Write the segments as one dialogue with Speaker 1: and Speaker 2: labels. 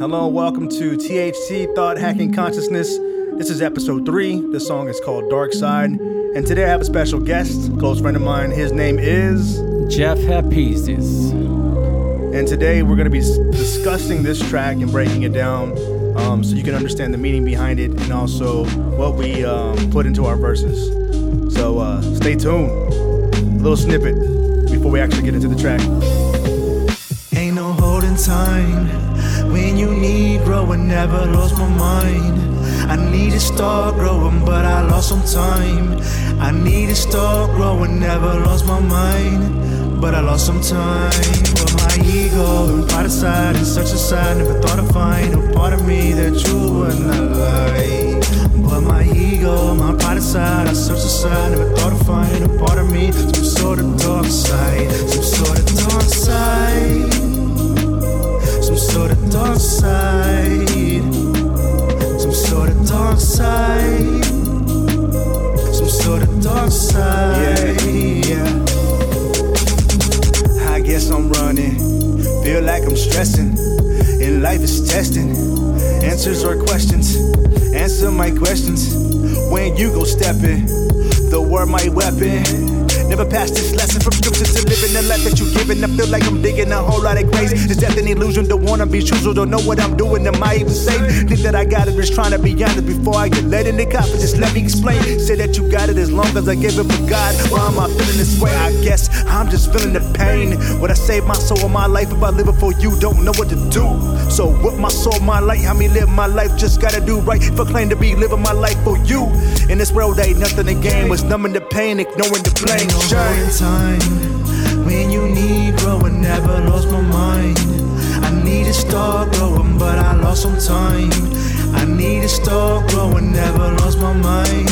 Speaker 1: Hello, welcome to THC Thought Hacking Consciousness. This is episode three. The song is called Dark Side. And today I have a special guest, close friend of mine. His name is
Speaker 2: Jeff Hapizis.
Speaker 1: And today we're going to be discussing this track and breaking it down um, so you can understand the meaning behind it and also what we um, put into our verses. So uh, stay tuned. A little snippet before we actually get into the track.
Speaker 3: Ain't no holding time when you need growing, never lost my mind. I need to start growing, but I lost some time. I need to start growing, never lost my mind, but I lost some time. But my ego and pride aside and such aside, never thought I'd find a part of me that you would not like. But my ego, my pride aside, I search aside, never thought I'd find a part of me, some sort of dark side, some sort of dark side sort of dark side, some sort of dark side, some sort of dark side.
Speaker 1: Yeah.
Speaker 3: I guess I'm running, feel like I'm stressing, and life is testing. Answers or questions, answer my questions. When you go stepping, the word my weapon. Never pass this lesson from scriptures to living the life that you're giving. I feel like I'm digging a whole lot of grace. Is that an illusion? Don't wanna be truthful, don't know what I'm doing. Am I even safe? Think that I got it, just trying to be honest before I get let in the coffin. Just let me explain. Say that you got it as long as I give it for God. Why am I feeling this way? I guess I'm just feeling the pain. Would I save my soul or my life if I live it for you? Don't know what to do. So what my soul, my light, how me live my life? Just gotta do right. For claim to be living my life for you. In this world, ain't nothing to gain. Was numbing the pain, ignoring the blame.
Speaker 4: no time when you need growing. Never lost my mind. I need to start growing, but I lost some time. I need to start growing. Never lost my mind,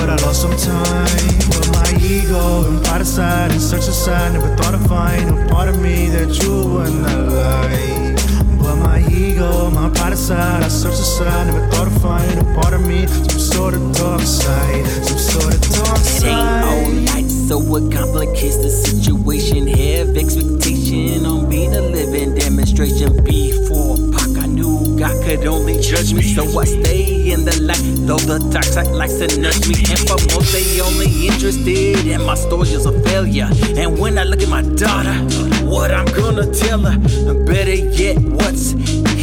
Speaker 4: but I lost some time. But my ego and pride aside and search aside, never thought I'd find a part of me that you would not like. But my ego, my pride aside, I search aside, never thought I'd find a part of me, some sort of dark side, some sort of dark
Speaker 2: It ain't all
Speaker 4: side.
Speaker 2: night, so it complicates the situation. Have expectation on being a living demonstration. Before Pac, I knew God could only judge me, so I stay in the light. Though the dark side likes to nudge me, and for most they only interested in my story as a failure. And when I look at my daughter, what I'm gonna tell her, better yet, what's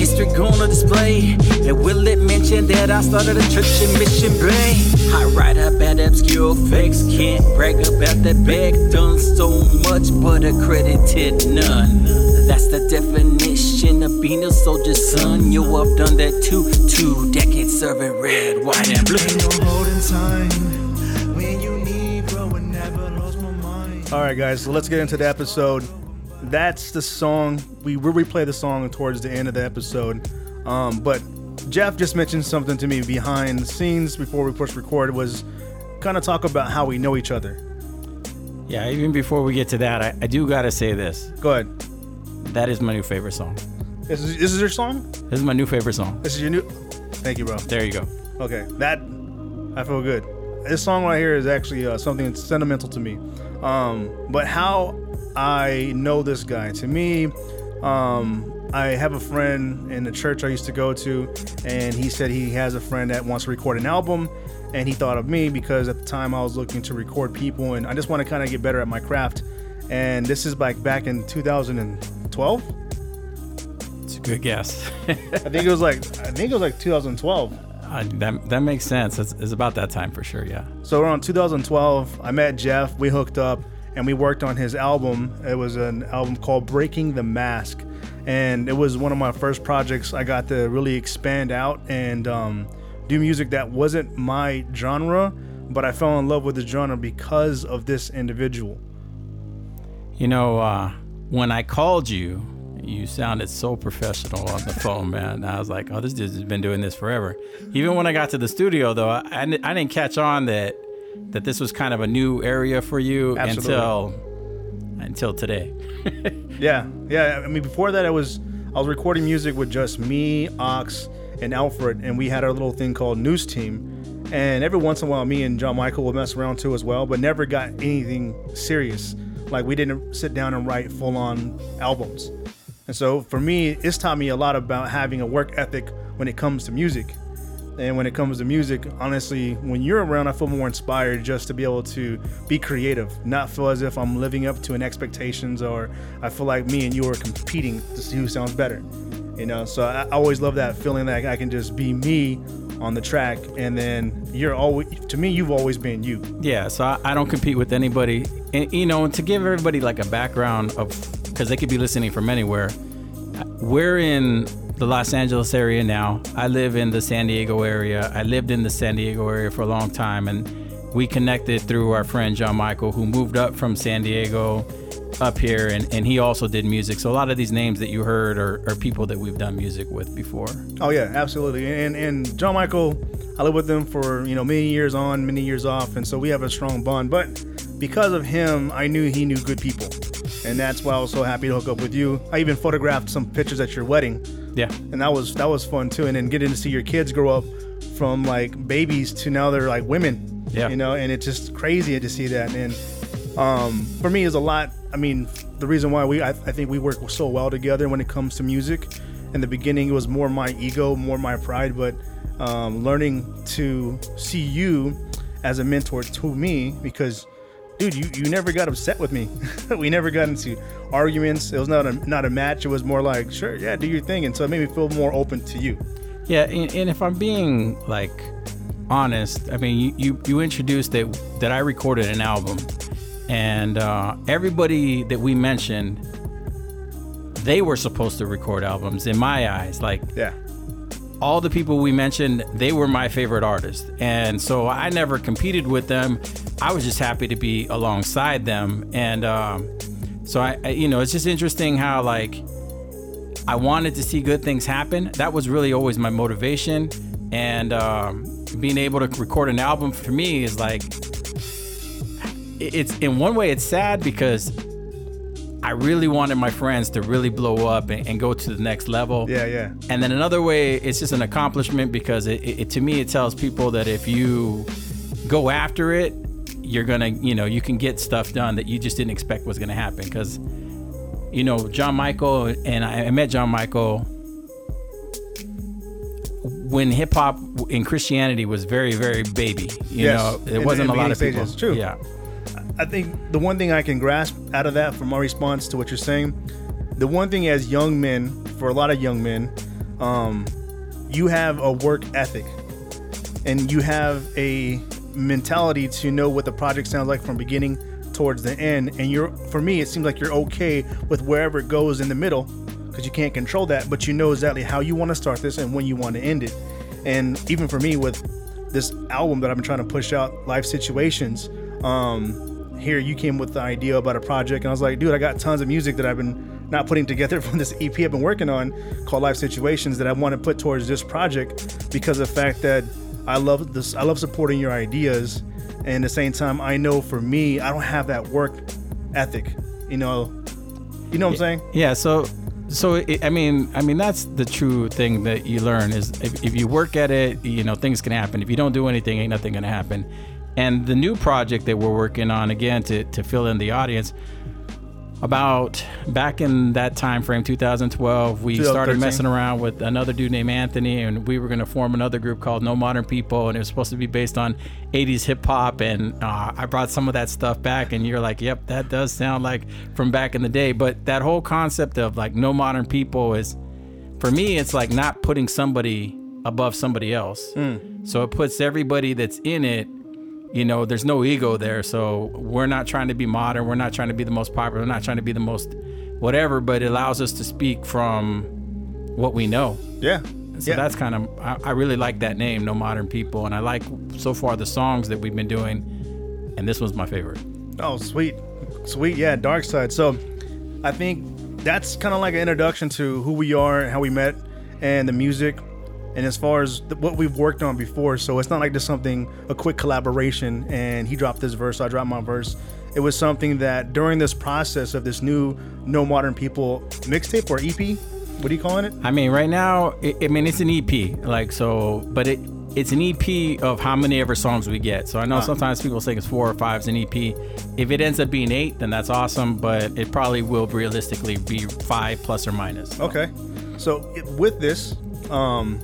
Speaker 2: history gonna display? And will it mention that I started a church in Mission Bay? I write about obscure facts, can't brag about that bag. Done so much, but accredited none. That's the definition of being a soldier's son. You have done that too. Two decades serving red, white, and blue.
Speaker 4: Ain't no holding time when you need growing. Never lost my mind.
Speaker 1: All right, guys, so let's get into the episode. That's the song. We will replay the song towards the end of the episode. Um, but Jeff just mentioned something to me behind the scenes before we push record was kind of talk about how we know each other.
Speaker 2: Yeah, even before we get to that, I, I do gotta say this.
Speaker 1: Go ahead.
Speaker 2: That is my new favorite song.
Speaker 1: This is, this is your song?
Speaker 2: This is my new favorite song.
Speaker 1: This is your new. Thank you, bro.
Speaker 2: There you go.
Speaker 1: Okay, that I feel good. This song right here is actually uh, something that's sentimental to me. Um, but how I know this guy to me, um, I have a friend in the church I used to go to, and he said he has a friend that wants to record an album, and he thought of me because at the time I was looking to record people, and I just want to kind of get better at my craft. And this is like back in 2012.
Speaker 2: It's a good guess.
Speaker 1: I think it was like I think it was like 2012.
Speaker 2: Uh, that, that makes sense. It's, it's about that time for sure, yeah.
Speaker 1: So around 2012, I met Jeff. We hooked up and we worked on his album. It was an album called Breaking the Mask, and it was one of my first projects. I got to really expand out and um, do music that wasn't my genre, but I fell in love with the genre because of this individual.
Speaker 2: You know, uh, when I called you, you sounded so professional on the phone, man. I was like, oh, this dude's been doing this forever. Even when I got to the studio, though, I I didn't catch on that that this was kind of a new area for you
Speaker 1: Absolutely.
Speaker 2: until until today.
Speaker 1: Yeah, yeah. I mean, before that, I was I was recording music with just me, Ox, and Alfred, and we had our little thing called News Team. And every once in a while, me and John Michael would mess around too as well, but never got anything serious. Like we didn't sit down and write full on albums. And so for me, it's taught me a lot about having a work ethic when it comes to music. And when it comes to music, honestly, when you're around, I feel more inspired just to be able to be creative, not feel as if I'm living up to an expectations or I feel like me and you are competing to see who sounds better. You know, so I, always love that feeling that I can just be me on the track, and then you're always to me, you've always been you.
Speaker 2: Yeah, so I, I don't compete with anybody. And, you know, to give everybody like a background of, because they could be listening from anywhere, we're in the Los Angeles area now. I live in the San Diego area. I lived in the San Diego area for a long time, and we connected through our friend John Michael, who moved up from San Diego up here, and, and he also did music. So a lot of these names that you heard are, are people that we've done music with before.
Speaker 1: Oh yeah, absolutely. And and John Michael, I lived with him for you know many years on, many years off, and so we have a strong bond. But because of him, I knew he knew good people, and that's why I was so happy to hook up with you. I even photographed some pictures at your wedding,
Speaker 2: Yeah.
Speaker 1: and that was that was fun too. And then getting to see your kids grow up from like babies to now they're like women.
Speaker 2: Yeah.
Speaker 1: You know, and it's just crazy to see that. And um, for me, is a lot. I mean, the reason why we I, I think we work so well together when it comes to music. In the beginning, it was more my ego, more my pride, but um, learning to see you as a mentor to me because dude you, you never got upset with me. We never got into arguments. It was not a not a match. It was more like sure yeah do your thing. And so it made me feel more open to you.
Speaker 2: Yeah, and, and if I'm being like honest, I mean, you, you, you introduced that that I recorded an album, and uh, everybody that we mentioned, they were supposed to record albums in my eyes. Like
Speaker 1: yeah.
Speaker 2: all the people we mentioned, they were my favorite artists, and so I never competed with them. I was just happy to be alongside them, and um, so I, I, you know, it's just interesting how like I wanted to see good things happen. That was really always my motivation. And um, being able to record an album for me is like, it's in one way, it's sad because I really wanted my friends to really blow up and, and go to the next level.
Speaker 1: yeah yeah
Speaker 2: And then another way, it's just an accomplishment because it, it, to me, it tells people that if you go after it, you're gonna, you know, you can get stuff done that you just didn't expect was gonna happen. Because, you know, John Michael and I, I met John Michael when hip hop in Christianity was very, very baby. You
Speaker 1: Yes,
Speaker 2: know, there
Speaker 1: in-
Speaker 2: wasn't a lot of people.
Speaker 1: stages, true.
Speaker 2: Yeah.
Speaker 1: I think the one thing I can grasp out of that from my response to what you're saying, the one thing as young men, for a lot of young men, um, you have a work ethic and you have a mentality to know what the project sounds like from beginning towards the end. And you're, for me, it seems like you're okay with wherever it goes in the middle because you can't control that, but you know exactly how you want to start this and when you want to end it. And even for me, with this album that I've been trying to push out, Life Situations, um, here you came with the idea about a project, and I was like, dude, I got tons of music that I've been not putting together from this EP I've been working on called Life Situations that I want to put towards this project because of the fact that I love this, I love supporting your ideas, and at the same time, I know for me, I don't have that work ethic, you know, you know what I'm saying?
Speaker 2: Yeah. So, so it, I mean, I mean that's the true thing that you learn is if, if you work at it, you know, things can happen. If you don't do anything, ain't nothing gonna happen. And the new project that we're working on again to to fill in the audience. About back in that time frame, 2012, we started messing around with another dude named Anthony, and we were going to form another group called No Modern People, and it was supposed to be based on 80s hip hop. And uh, I brought some of that stuff back, and you're like, "Yep, that does sound like from back in the day." But that whole concept of like No Modern People is, for me, it's like not putting somebody above somebody else. So it puts everybody that's in it you know, there's no ego there. So we're not trying to be modern. We're not trying to be the most popular. We're not trying to be the most whatever, but it allows us to speak from what we know.
Speaker 1: Yeah.
Speaker 2: So
Speaker 1: yeah.
Speaker 2: that's kind of, I, I really like that name, No Modern People. And I like so far the songs that we've been doing. And this one's my favorite.
Speaker 1: Oh, sweet, sweet. Yeah, Dark Side. So, I think that's kind of like an introduction to who we are, and how we met, and the music, and as far as th- what we've worked on before. So it's not like just something a quick collaboration, and he dropped this verse, so I dropped my verse. It was something that during this process of this new No Modern People mixtape or EP, What are you calling it?
Speaker 2: I mean, right now, I I mean, it's an EP, like so, but it it's an EP of how many ever songs we get. So I know sometimes people think it's four or five is an EP. If it ends up being eight, then that's awesome, but it probably will realistically be five plus or minus.
Speaker 1: Okay. So with this, um,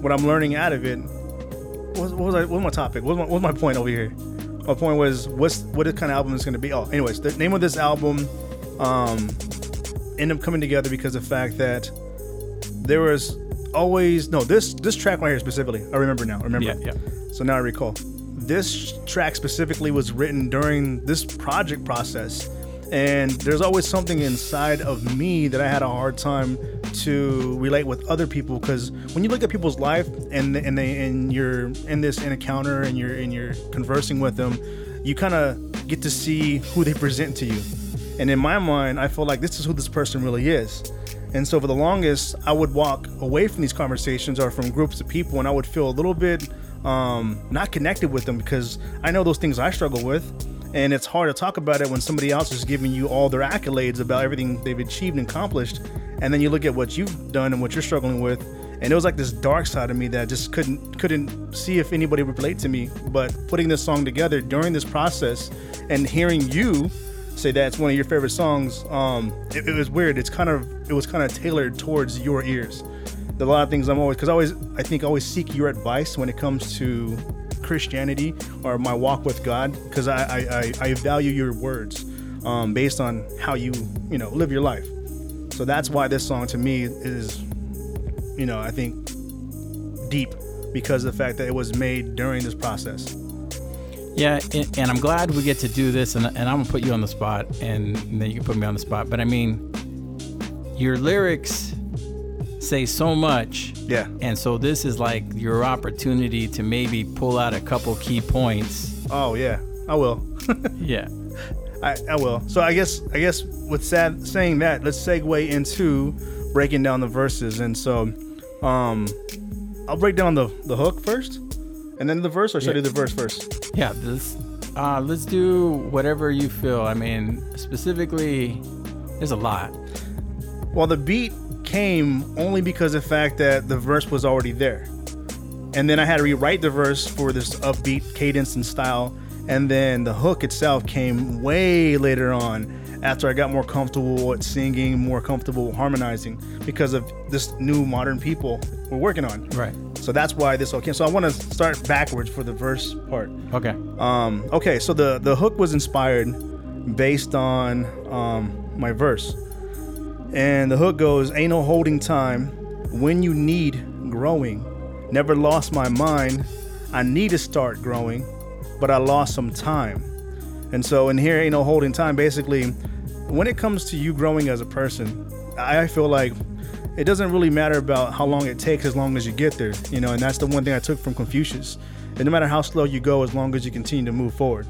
Speaker 1: what I'm learning out of it, what was, what was I? What was my topic? What was my, what was my point over here? My point was what's what kind of album is going to be. Oh, anyways, the name of this album, um, ended up coming together because of the fact that there was always no this this track right here specifically. I remember now. I remember.
Speaker 2: Yeah, yeah.
Speaker 1: So now I recall. This track specifically was written during this project process. And there's always something inside of me that I had a hard time to relate with other people because when you look at people's life and and they and you're in this encounter and you're and you're conversing with them, you kind of get to see who they present to you. And in my mind, I feel like this is who this person really is. And so for the longest, I would walk away from these conversations or from groups of people, and I would feel a little bit um, not connected with them because I know those things I struggle with, and it's hard to talk about it when somebody else is giving you all their accolades about everything they've achieved and accomplished, and then you look at what you've done and what you're struggling with, and it was like this dark side of me that just couldn't couldn't see if anybody would relate to me. But putting this song together during this process and hearing you say that's one of your favorite songs. Um, it, it was weird. It's kind of it was kind of tailored towards your ears. A lot of things I'm always because I always I think always seek your advice when it comes to Christianity or my walk with God because I, I, I value your words um, based on how you you know live your life. So that's why this song to me is you know I think deep because of the fact that it was made during this process.
Speaker 2: Yeah, and, and I'm glad we get to do this, and, and I'm gonna put you on the spot, and then you can put me on the spot. But I mean, your lyrics say so much,
Speaker 1: Yeah.
Speaker 2: and so this is like your opportunity to maybe pull out a couple key points.
Speaker 1: Oh yeah, I will.
Speaker 2: Yeah,
Speaker 1: I, I will. So I guess I guess with sad, saying that, let's segue into breaking down the verses. And so, um, I'll break down the the hook first, and then the verse, or should I do the verse first?
Speaker 2: yeah. This, uh, let's do whatever you feel. I mean, specifically, there's a lot.
Speaker 1: Well, the beat came only because of the fact that the verse was already there, and then I had to rewrite the verse for this upbeat cadence and style. And then the hook itself came way later on after I got more comfortable with singing, more comfortable harmonizing because of this new modern people we're working on.
Speaker 2: Right.
Speaker 1: So that's why this all came. So I want to start backwards for the verse part.
Speaker 2: Okay.
Speaker 1: Um, okay, so the the hook was inspired based on um, my verse, and the hook goes, "Ain't no holding time when you need growing. Never lost my mind. I need to start growing, but I lost some time." And so in here, ain't no holding time. Basically, when it comes to you growing as a person, I feel like it doesn't really matter about how long it takes as long as you get there, you know, and that's the one thing I took from Confucius. And no matter how slow you go, as long as you continue to move forward.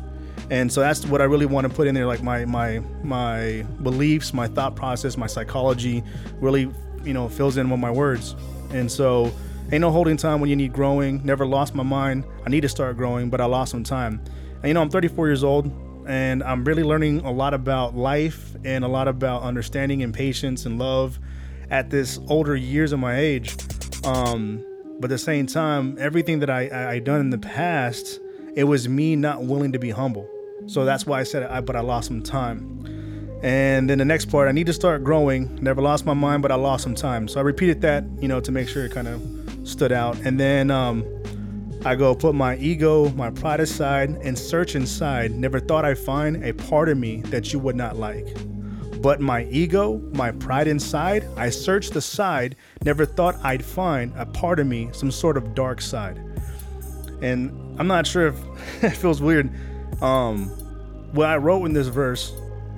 Speaker 1: And so that's what I really want to put in there, like my my my beliefs, my thought process, my psychology, really, you know, fills in with my words. And so, ain't no holding time when you need growing. Never lost my mind. I need to start growing, but I lost some time. And you know, I'm 34 years old, and I'm really learning a lot about life and a lot about understanding and patience and love at this older years of my age. Um, but at the same time, everything that I, I I done in the past, it was me not willing to be humble. So that's why I said I but I lost some time. And then the next part, I need to start growing. Never lost my mind, but I lost some time. So I repeated that, you know, to make sure it kind of stood out. And then um, I go put my ego, my pride aside, and search inside. Never thought I'd find a part of me that you would not like. But my ego, my pride inside, I searched the side, never thought I'd find a part of me, some sort of dark side. And I'm not sure if it feels weird. Um, what I wrote in this verse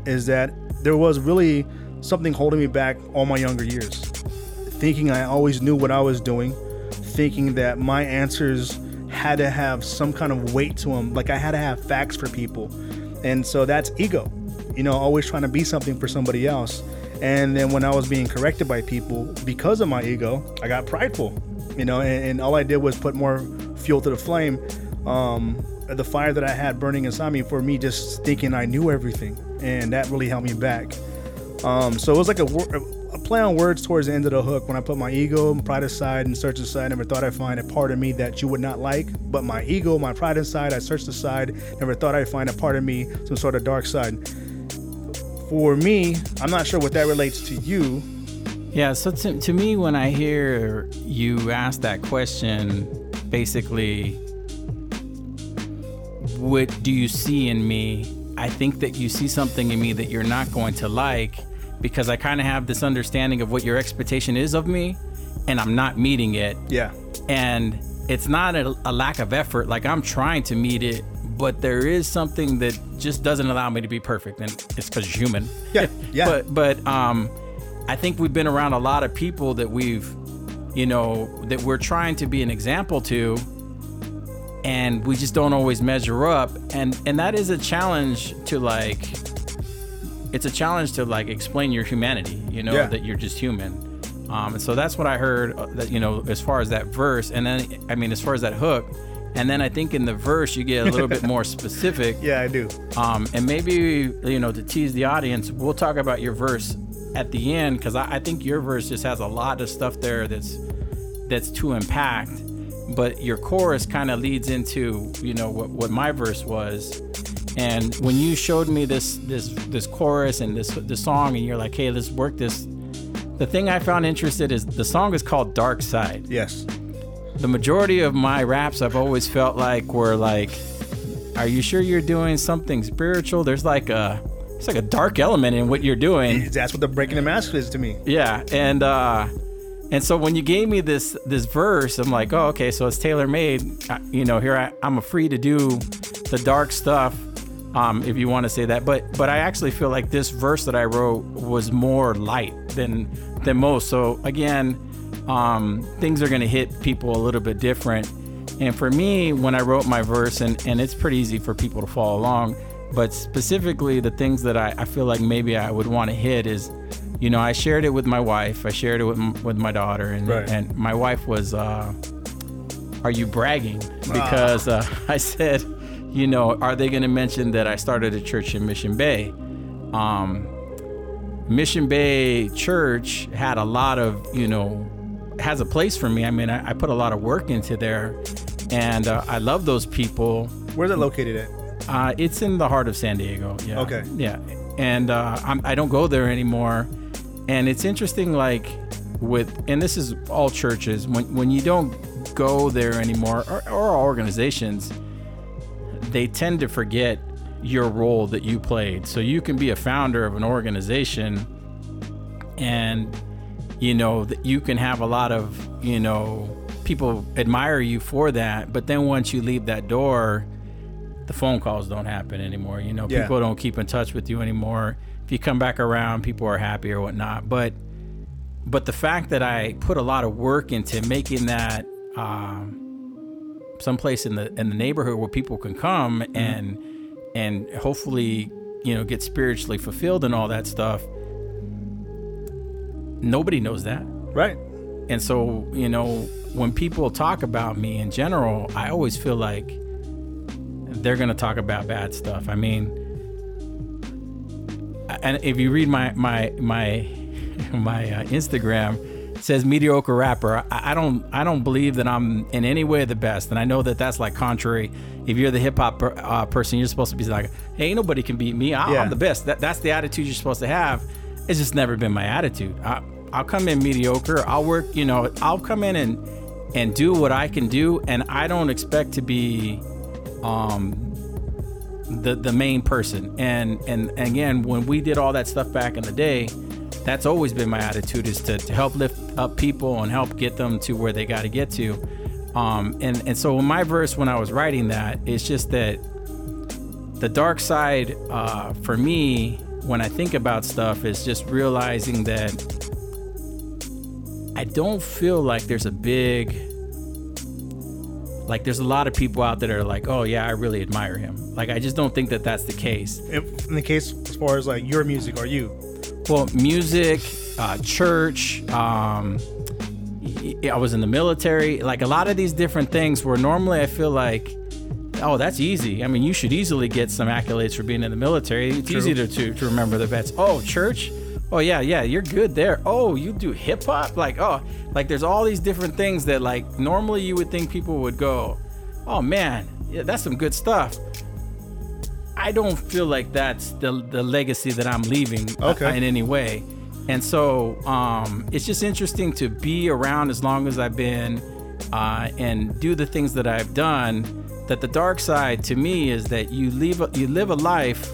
Speaker 1: is that there was really something holding me back all my younger years. Thinking I always knew what I was doing, thinking that my answers had to have some kind of weight to them, like I had to have facts for people. And so that's ego, you know, always trying to be something for somebody else. And then when I was being corrected by people because of my ego, I got prideful, you know, and, and all I did was put more fuel to the flame, um, the fire that I had burning inside me for me just thinking I knew everything. And that really held me back. Um, so it was like a, a play on words towards the end of the hook when I put my ego, my pride aside, and search aside. Never thought I'd find a part of me that you would not like, but my ego, my pride aside, I searched aside. Never thought I'd find a part of me, some sort of dark side. For me, I'm not sure what that relates to you.
Speaker 2: Yeah, so to, to me, when I hear you ask that question, basically, what do you see in me? I think that you see something in me that you're not going to like because I kind of have this understanding of what your expectation is of me and I'm not meeting it.
Speaker 1: Yeah.
Speaker 2: And it's not a, a lack of effort, like I'm trying to meet it, but there is something that just doesn't allow me to be perfect. And it's because you're human.
Speaker 1: Yeah, yeah.
Speaker 2: but, but, um, I think we've been around a lot of people that we've, you know, that we're trying to be an example to, and we just don't always measure up. And and that is a challenge to like, it's a challenge to like explain your humanity. You know
Speaker 1: Yeah.
Speaker 2: that you're just human. Um, and so that's what I heard. uh, That you know, as far as that verse, and then I mean, as far as that hook, and then I think in the verse you get a little bit more specific.
Speaker 1: Yeah, I do.
Speaker 2: Um, and maybe you know to tease the audience, we'll talk about your verse at the end because I, I think your verse just has a lot of stuff there that's that's too impact. But your chorus kind of leads into you know what, what my verse was. And when you showed me this this this chorus and this this song, and you're like, hey, let's work this. The thing I found interested is the song is called Dark Side
Speaker 1: Yes.
Speaker 2: the majority of my raps I've always felt like were like, are you sure you're doing something spiritual? There's like a it's like a dark element in what you're doing.
Speaker 1: That's what the breaking the mask is to me.
Speaker 2: Yeah, and uh and so when you gave me this this verse, I'm like, oh, okay, so it's tailor made. You know, here I, I'm free to do the dark stuff, um, if you want to say that. But but I actually feel like this verse that I wrote was more light than than most. So again, um, things are gonna hit people a little bit different. And for me, when I wrote my verse, and and it's pretty easy for people to follow along, but specifically the things that I, I feel like maybe I would want to hit is you know, I shared it with my wife. I shared it with m- with my daughter, and
Speaker 1: Right.
Speaker 2: and my wife was, uh, "Are you bragging?" Because uh, I said, you know, are they going to mention that I started a church in Mission Bay? Um, Mission Bay Church had a lot of, you know, has a place for me. I mean, I, I put a lot of work into there, and uh, I love those people.
Speaker 1: Where's it located at?
Speaker 2: Uh, it's in the heart of San Diego. Yeah.
Speaker 1: Okay.
Speaker 2: Yeah, and uh, I'm, I don't go there anymore. And it's interesting, like with, and this is all churches. When when you don't go there anymore, or, or organizations, they tend to forget your role that you played. So you can be a founder of an organization, and you know that you can have a lot of you know people admire you for that. But then once you leave that door, the phone calls don't happen anymore. You know,
Speaker 1: Yeah.
Speaker 2: people don't keep in touch with you anymore. If you come back around, people are happy or whatnot. But but the fact that I put a lot of work into making that um, someplace in the in the neighborhood where people can come and and hopefully you know get spiritually fulfilled and all that stuff. Nobody knows that.
Speaker 1: Right.
Speaker 2: And so, you know, when people talk about me in general, I always feel like they're going to talk about bad stuff. I mean, and if you read my my my my uh, Instagram, it says mediocre rapper. I, I don't I don't believe that I'm in any way the best, and I know that that's like contrary. If you're the hip hop per, uh, person, you're supposed to be like, hey, nobody can beat me. I,
Speaker 1: Yeah.
Speaker 2: I'm the best. That, that's the attitude you're supposed to have. It's just never been my attitude. I, I'll come in mediocre. I'll work. You know, I'll come in and and do what I can do, and I don't expect to be um the the main person. And and again when we did all that stuff back in the day that's always been my attitude is to, to help lift up people and help get them to where they got to get to. Um and and so in my verse when i was writing that it's just that the dark side uh for me when i think about stuff is just realizing that i don't feel like there's a big like there's a lot of people out there that are like oh yeah i really admire him. Like i just don't think that that's the case.
Speaker 1: If, in the case as far as like your music or you.
Speaker 2: well music uh, church um, i was in the military. Like a lot of these different things where normally i feel like oh that's easy. I mean you should easily get some accolades for being in the military. It's
Speaker 1: True.
Speaker 2: easy to, to, to remember the vets oh church oh yeah, yeah, you're good there. Oh, you do hip hop? Like, oh, like there's all these different things that like normally you would think people would go, oh man, yeah, that's some good stuff. I don't feel like that's the the legacy that I'm leaving uh,
Speaker 1: Okay.
Speaker 2: in any way. And so um, it's just interesting to be around as long as I've been uh, and do the things that I've done. That the dark side to me is that you live a, you live a life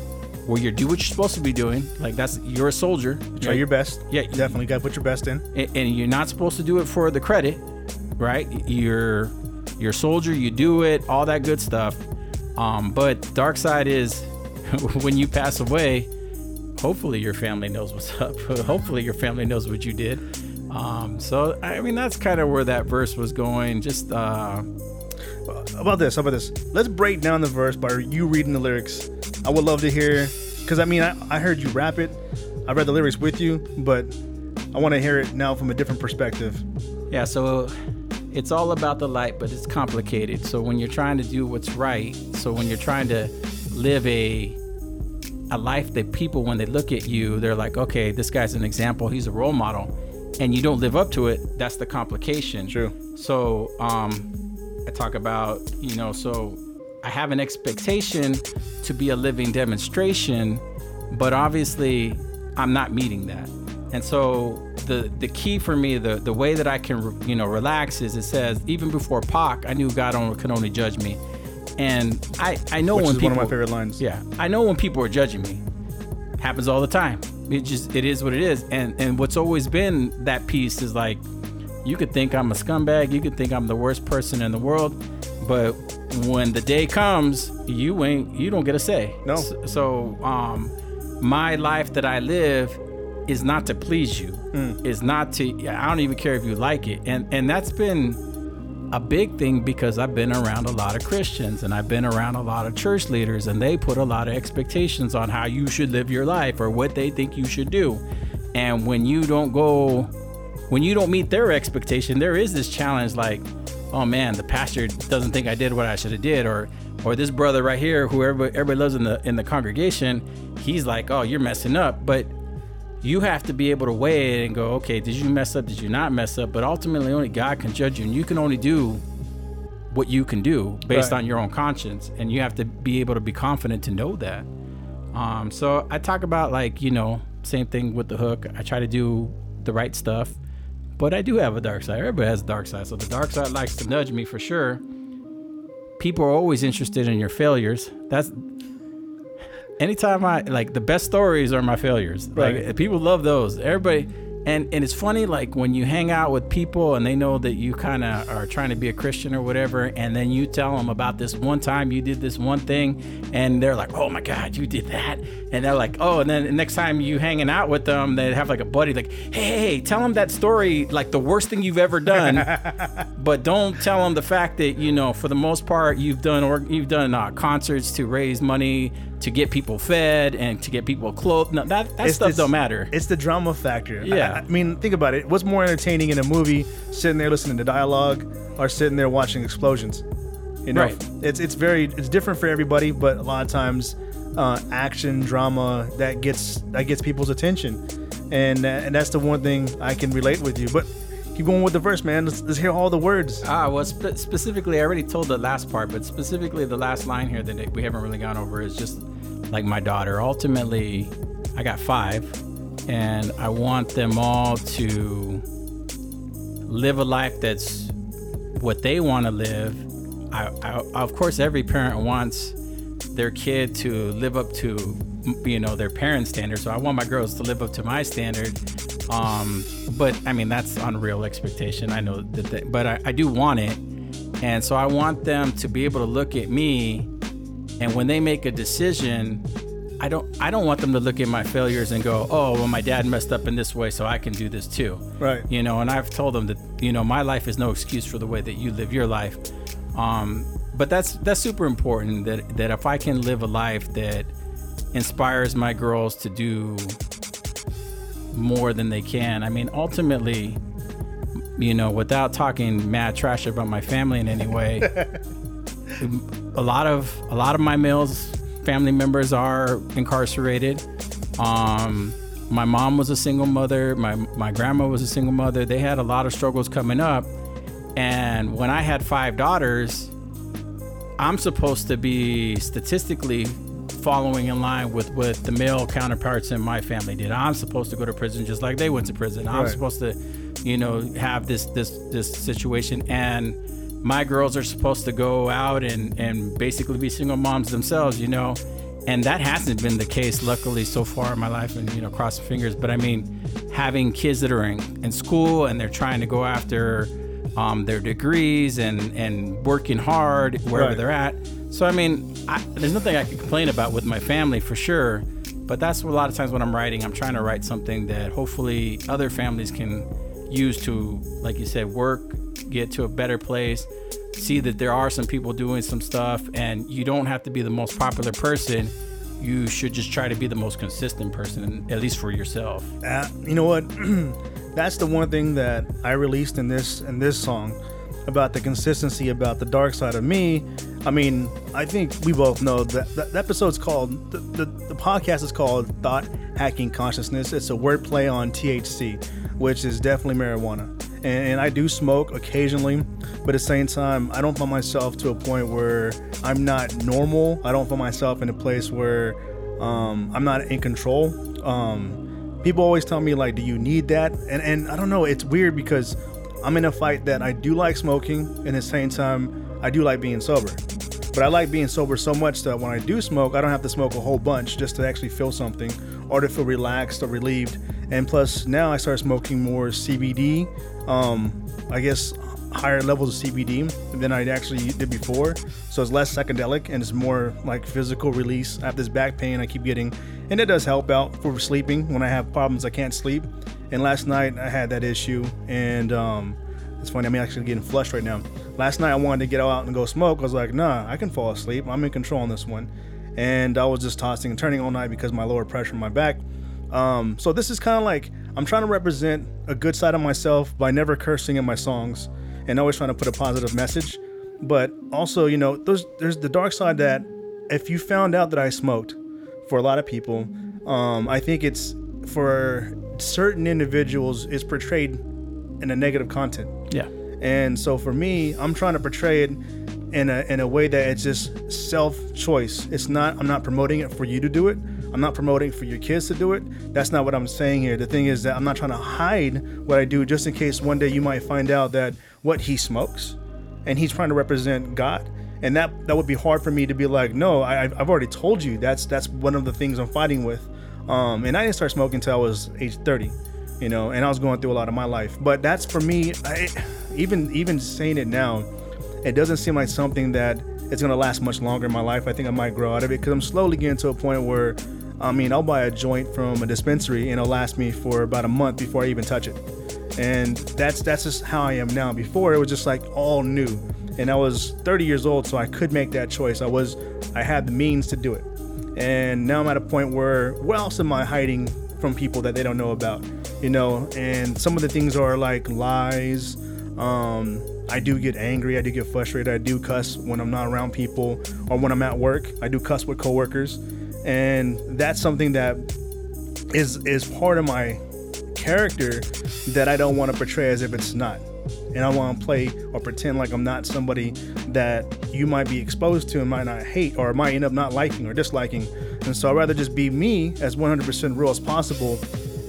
Speaker 2: where you do what you're supposed to be doing. Like that's you're a soldier.
Speaker 1: Try your best.
Speaker 2: Yeah, you-
Speaker 1: definitely got to put your best in.
Speaker 2: and, and you're not supposed to do it for the credit, right? You're you're a soldier, you do it, all that good stuff. Um, but dark side is when you pass away, hopefully your family knows what's up. hopefully your family knows what you did. Um, so I mean that's kind of where that verse was going. Just uh,
Speaker 1: about this? How about this? Let's break down the verse by you reading the lyrics. I would love to hear, because I mean, I, I heard you rap it. I read the lyrics with you, but I want to hear it now from a different perspective.
Speaker 2: Yeah, so it's all about the light, but it's complicated. So when you're trying to do what's right, so when you're trying to live a a life that people when they look at you, they're like, "Okay, this guy's an example. He's a role model." And you don't live up to it, that's the complication.
Speaker 1: True.
Speaker 2: So, um I talk about, you know, so I have an expectation to be a living demonstration, but obviously I'm not meeting that. And so the the key for me, the the way that I can you know relax is it says even before Pac, I knew God only, could only judge me, and I I know
Speaker 1: Which
Speaker 2: when people
Speaker 1: one of my favorite lines.
Speaker 2: yeah I know when people are judging me, happens all the time. It just it is what it is, and and what's always been that piece is like you could think I'm a scumbag, you could think I'm the worst person in the world, but when the day comes, you ain't you don't get a say.
Speaker 1: No.
Speaker 2: S- So um my life that I live is not to please you. Is not to I don't even care if you like it. And and that's been a big thing because I've been around a lot of Christians and I've been around a lot of church leaders and they put a lot of expectations on how you should live your life or what they think you should do. And when you don't go when you don't meet their expectation, there is this challenge like, oh man, the pastor doesn't think I did what I should have did or or this brother right here who everybody, everybody loves in the in the congregation, he's like, "Oh, you're messing up." But you have to be able to weigh it and go, okay, did you mess up? Did you not mess up? But ultimately, only God can judge you, and you can only do what you can do based
Speaker 1: Right.
Speaker 2: on your own conscience, and you have to be able to be confident to know that. Um, so I talk about like you know, same thing with the hook. I try to do the right stuff, but I do have a dark side. Everybody has a dark side, so the dark side likes to nudge me for sure. People are always interested in your failures. That's anytime I like the best stories are my failures.
Speaker 1: Right.
Speaker 2: Like people love those. Everybody and and it's funny like when you hang out with people and they know that you kind of are trying to be a Christian or whatever and then you tell them about this one time you did this one thing and they're like, "Oh my god, you did that." And they're like, "Oh, and then the next time you hanging out with them, they have like a buddy like, "Hey, hey, tell them that story like the worst thing you've ever done." but don't tell them the fact that you know for the most part you've done or you've done uh, concerts to raise money to get people fed and to get people clothed no, that, that
Speaker 1: It's-
Speaker 2: stuff
Speaker 1: it's-
Speaker 2: don't matter
Speaker 1: It's the drama factor.
Speaker 2: Yeah.
Speaker 1: I, I mean, think about it. What's more entertaining in a movie, sitting there listening to dialogue, or sitting there watching explosions? You know,
Speaker 2: Right.
Speaker 1: it's it's very it's different for everybody, but a lot of times, uh, action drama that gets that gets people's attention, and uh, and that's the one thing I can relate with you. But keep going with the verse, man. Let's, let's hear all the words.
Speaker 2: ah well spe- specifically i already told the last part but specifically the last line here that we haven't really gone over is just like my daughter ultimately i got five and i want them all to live a life that's what they want to live I, I, of course every parent wants their kid to live up to you know their parents standards so i want my girls to live up to my standard um, but i mean that's unreal expectation. I know that they, but I, I do want it. And so i want them to be able to look at me. And when they make a decision i don't i don't want them to look at my failures and go oh well my dad messed up in this way so i can do this too.
Speaker 1: Right.
Speaker 2: you know and i've told them that you know my life is no excuse for the way that you live your life. Um, but that's that's super important that that if i can live a life that inspires my girls to do more than they can i mean ultimately you know without talking mad trash about my family in any way a lot of a lot of my males family members are incarcerated um my mom was a single mother. My my grandma was a single mother. They had a lot of struggles coming up, and when I had five daughters, I'm supposed to be statistically following in line with what the male counterparts in my family did. I'm supposed to go to prison just like they went to prison. I'm
Speaker 1: Right.
Speaker 2: supposed to, you know, have this this this situation and my girls are supposed to go out and and basically be single moms themselves, you know. And that hasn't been the case luckily so far in my life and you know cross fingers, but I mean having kids that are in, in school and they're trying to go after um, their degrees and and working hard wherever
Speaker 1: Right.
Speaker 2: they're at. So I mean, I, there's nothing I can complain about with my family for sure. But that's a lot of times when I'm writing, I'm trying to write something that hopefully other families can use to, like you said, work, get to a better place, see that there are some people doing some stuff, and you don't have to be the most popular person. You should just try to be the most consistent person, at least for yourself.
Speaker 1: Uh, you know what? That's the one thing that I released in this in this song about the consistency about the dark side of me. I mean, I think we both know that the episode's called the, the, the podcast is called Thought Hacking Consciousness. It's a wordplay on THC, which is definitely marijuana. And, and I do smoke occasionally, but at the same time, I don't find myself to a point where I'm not normal. I don't find myself in a place where um, I'm not in control. Um, people always tell me like, "Do you need that?" And and I don't know. It's weird because I'm in a fight that I do like smoking, and at the same time, I do like being sober. But I like being sober so much that when I do smoke, I don't have to smoke a whole bunch just to actually feel something or to feel relaxed or relieved. And plus, now I start smoking more CBD. Um, I guess higher levels of CBD than I actually did before. So it's less psychedelic and it's more like physical release. I have this back pain I keep getting, and it does help out for sleeping when I have problems I can't sleep. And last night I had that issue, and um, it's funny. I'm actually getting flushed right now. Last night I wanted to get out and go smoke. I was like, nah, I can fall asleep. I'm in control on this one. And I was just tossing and turning all night because my lower pressure in my back. Um, so this is kind of like I'm trying to represent a good side of myself by never cursing in my songs and always trying to put a positive message. But also, you know, there's there's the dark side that if you found out that I smoked, for a lot of people, um, I think it's for certain individuals is portrayed in a negative content.
Speaker 2: Yeah.
Speaker 1: And so for me, I'm trying to portray it in a in a way that it's just self choice. It's not I'm not promoting it for you to do it. I'm not promoting for your kids to do it. That's not what I'm saying here. The thing is that I'm not trying to hide what I do just in case one day you might find out that what he smokes and he's trying to represent God. And that that would be hard for me to be like, no, I, I've I've already told you that's that's one of the things I'm fighting with. Um, and I didn't start smoking until I was age 30, you know, and I was going through a lot of my life. But that's for me. I, even even saying it now, it doesn't seem like something that it's gonna last much longer in my life. I think I might grow out of it because I'm slowly getting to a point where, I mean, I'll buy a joint from a dispensary and it'll last me for about a month before I even touch it and that's that's just how I am now. Before it was just like all new, and I was 30 years old, so I could make that choice. I was, I had the means to do it, and now I'm at a point where what else am I hiding from people that they don't know about, you know? And some of the things are like lies. Um, I do get angry. I do get frustrated. I do cuss when I'm not around people or when I'm at work. I do cuss with coworkers, and that's something that is is part of my character that I don't want to portray as if it's not. And I want to play or pretend like I'm not somebody that you might be exposed to and might not hate or might end up not liking or disliking. And so I'd rather just be me as 100% real as possible.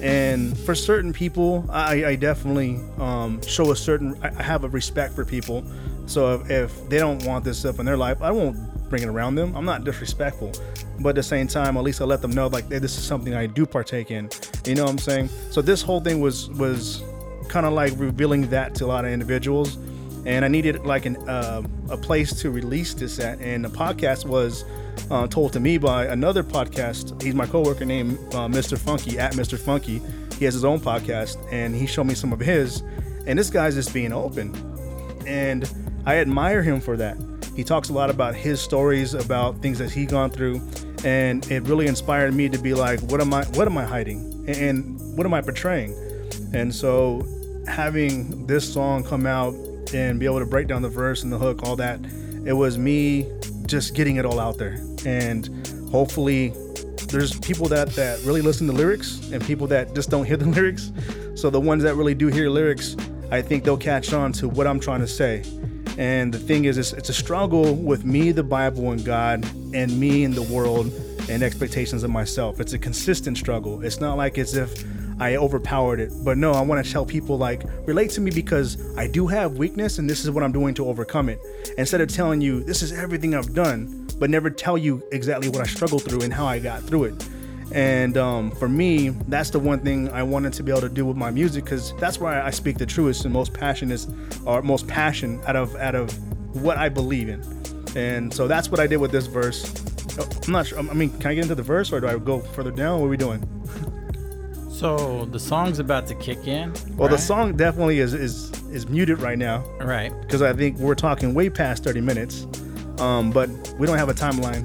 Speaker 1: And for certain people, I, I definitely um, show a certain, I have a respect for people. So if, if they don't want this stuff in their life, I won't bring it around them. I'm not disrespectful, but at the same time, at least I let them know like hey, this is something I do partake in. You know what I'm saying? So this whole thing was was kind of like revealing that to a lot of individuals, and I needed like an uh, a place to release this at. And the podcast was uh, told to me by another podcast. He's my coworker named uh, Mr. Funky at Mr. Funky. He has his own podcast, and he showed me some of his. And this guy's just being open, and I admire him for that. He talks a lot about his stories, about things that he gone through, and it really inspired me to be like, what am I, what am I hiding, and what am I portraying? And so, having this song come out and be able to break down the verse and the hook, all that, it was me just getting it all out there, and hopefully, there's people that that really listen to lyrics and people that just don't hear the lyrics. So the ones that really do hear lyrics, I think they'll catch on to what I'm trying to say. And the thing is, it's, it's a struggle with me, the Bible, and God, and me and the world, and expectations of myself. It's a consistent struggle. It's not like as if I overpowered it. But no, I want to tell people like relate to me because I do have weakness and this is what I'm doing to overcome it. Instead of telling you this is everything I've done, but never tell you exactly what I struggled through and how I got through it. And um, for me, that's the one thing I wanted to be able to do with my music because that's where I speak the truest and most passionate, or most passion out of out of what I believe in. And so that's what I did with this verse. Oh, I'm not sure. I mean, can I get into the verse or do I go further down? What are we doing?
Speaker 2: So the song's about to kick in.
Speaker 1: Well, the song definitely is is is muted right now
Speaker 2: Right.
Speaker 1: because I think we're talking way past 30 minutes. Um, but we don't have a timeline.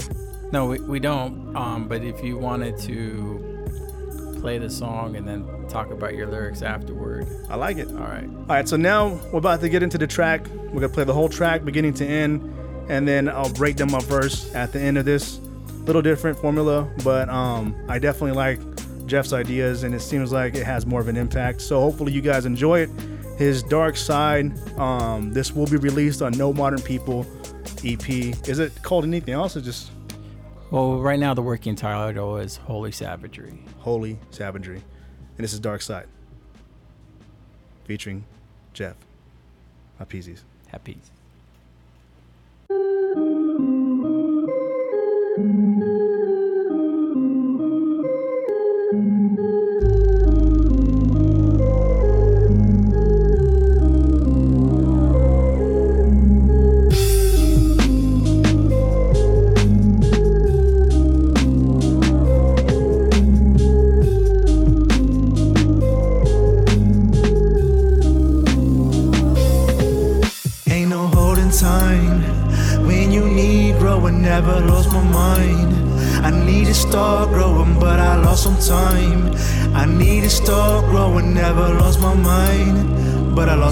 Speaker 2: No, we, we don't. Um, but if you wanted to play the song and then talk about your lyrics afterward,
Speaker 1: I like it.
Speaker 2: all right.
Speaker 1: All right, so now we're about to get into the track. We're gonna play the whole track, beginning to end, and then I'll break down my verse at the end of this. Little different formula, but um, I definitely like Jeff's ideas, and it seems like it has more of an impact. So hopefully you guys enjoy it. His Dark Side. Um, this will be released on No Modern People EP. Is it called anything else, or just
Speaker 2: Well, right now the working title is Holy Savagery.
Speaker 1: Holy Savagery? And this is Dark Side, featuring Jeff. My peasies.
Speaker 2: Happy.
Speaker 3: Ain't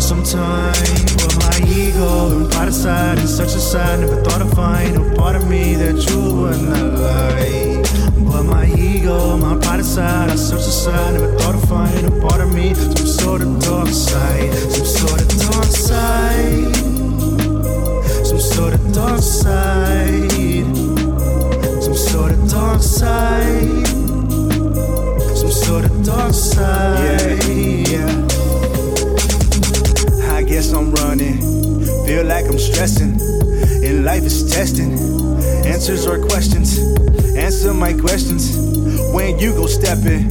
Speaker 3: lost some time. But my ego and pride aside and such aside, never thought I'd find a part of me that you would not like. But my ego, my pride aside, I search aside, never thought I'd find a part of me, some sort of dark side,
Speaker 5: I'm running. Feel like I'm stressing. And life is testing. Answers or questions. Answer my questions. When you go stepping,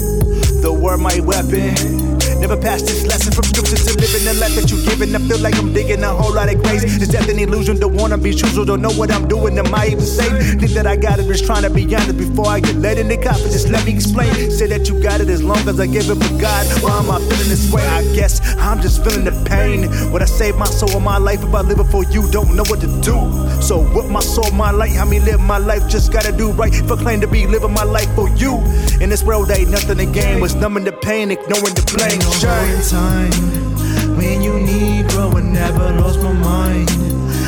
Speaker 5: the word my weapon. Never pass this lesson from scripture to living the life that you giving. I feel like I'm digging a whole lot of grace. Is that an illusion? Don't wanna be truthful, don't know what I'm doing. Am I even safe? Think that I got it, just trying to be honest before I get let in the coffin. Just let me explain. Say that you got it as long as I give it for God. Why am I feeling this way? I guess I'm just feeling the pain. Would I save my soul or my life if I live it for you? Don't know what to do. So with my soul, my light, how me live my life? Just gotta do right. For claim to be living my life for you. In this world, ain't nothing to gain. Was numbing the pain, ignoring the blame.
Speaker 3: No holding time when you need growing. Never lost my mind.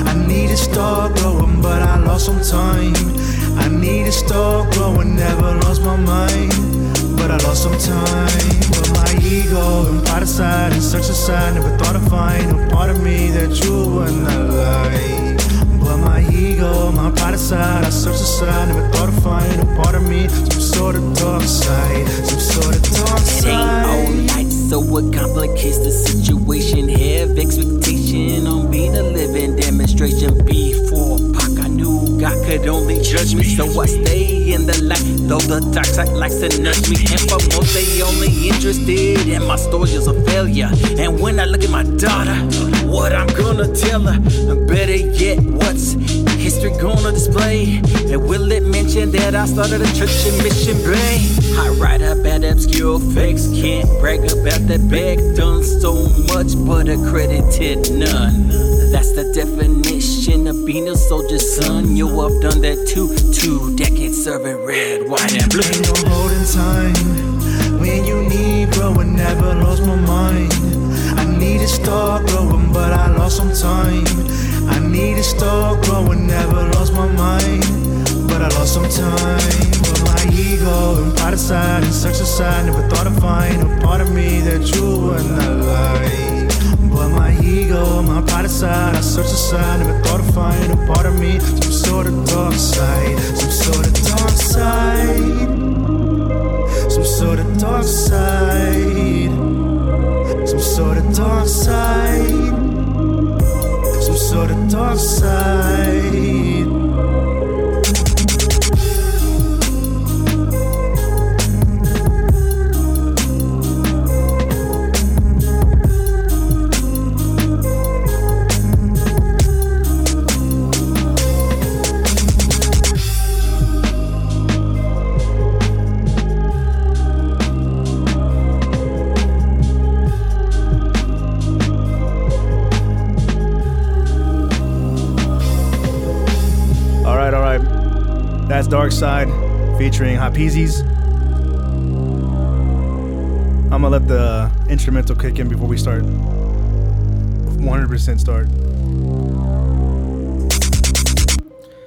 Speaker 3: I need to start growing, but I lost some time. I need to start growing. Never lost my mind, but I lost some time. But my ego and pride aside and search aside, never thought I'd find a part of me that you would not like. But my ego, my pride aside, I search aside, never thought of finding a part of me, some sort of dark side, some sort of dark
Speaker 6: It ain't all
Speaker 3: side.
Speaker 6: light, so it complicates the situation. Have expectation on being a living demonstration. Before Pac, I knew God could only judge me, so I stay in the light. Though the dark side likes to nurse me, and for most they only interested in my story as a failure. And when I look at my daughter, what I'm gonna tell her, better yet, what's history gonna display? And will it mention that I started a church in Mission Bay? I write about obscure facts, can't brag about that bag. Done so much, but accredited none. That's the definition of being a soldier's son. You have done that too. Two decades serving red, white, and blue.
Speaker 3: Ain't no holding time when you need bro. I Never lost my mind. I need to start growing, but I lost some time. I need to start growing. Never lost my mind, but I lost some time. But my ego and pride aside and search aside, never thought I'd find a part of me that you would not like. But my ego, my pride aside, I search aside, never thought I'd find a part of me, some sort of dark side, some sort of dark side, some sort of dark side, some sort of dark side, some sort of dark side.
Speaker 1: Featuring Hot Peasies. I'm gonna let the instrumental kick in before we start. 100% start.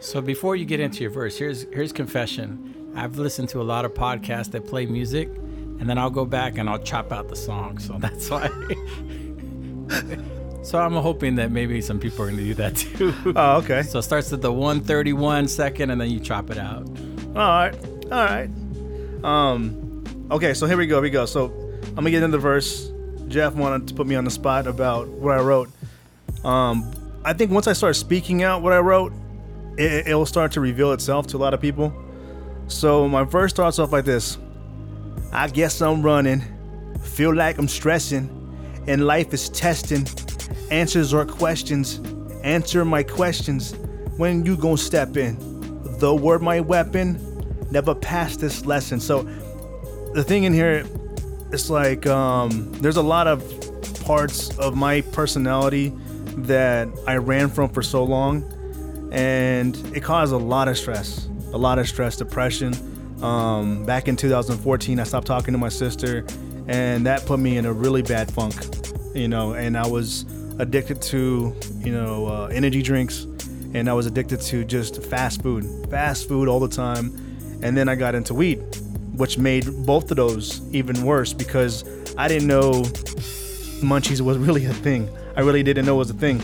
Speaker 2: So before you get into your verse, here's here's confession. I've listened to a lot of podcasts that play music, and then I'll go back and I'll chop out the song. So that's why. so I'm hoping that maybe some people are going to do that too.
Speaker 1: Oh, okay.
Speaker 2: So it starts at the 131 second, and then you chop it out.
Speaker 1: All right, all right. Um, okay, so here we go. Here we go. So I'm gonna get into the verse. Jeff wanted to put me on the spot about what I wrote. Um, I think once I start speaking out what I wrote, it, it'll start to reveal itself to a lot of people. So my verse starts off like this: I guess I'm running, feel like I'm stressing, and life is testing. Answers or questions, answer my questions. When you gonna step in? The word my weapon, never passed this lesson. So the thing in here, it's like um, there's a lot of parts of my personality that I ran from for so long, and it caused a lot of stress, a lot of stress, depression. Um, back in 2014, I stopped talking to my sister, and that put me in a really bad funk, you know. And I was addicted to, you know, uh, energy drinks, and I was addicted to just fast food, fast food all the time. And then I got into weed, which made both of those even worse because I didn't know munchies was really a thing. I really didn't know it was a thing.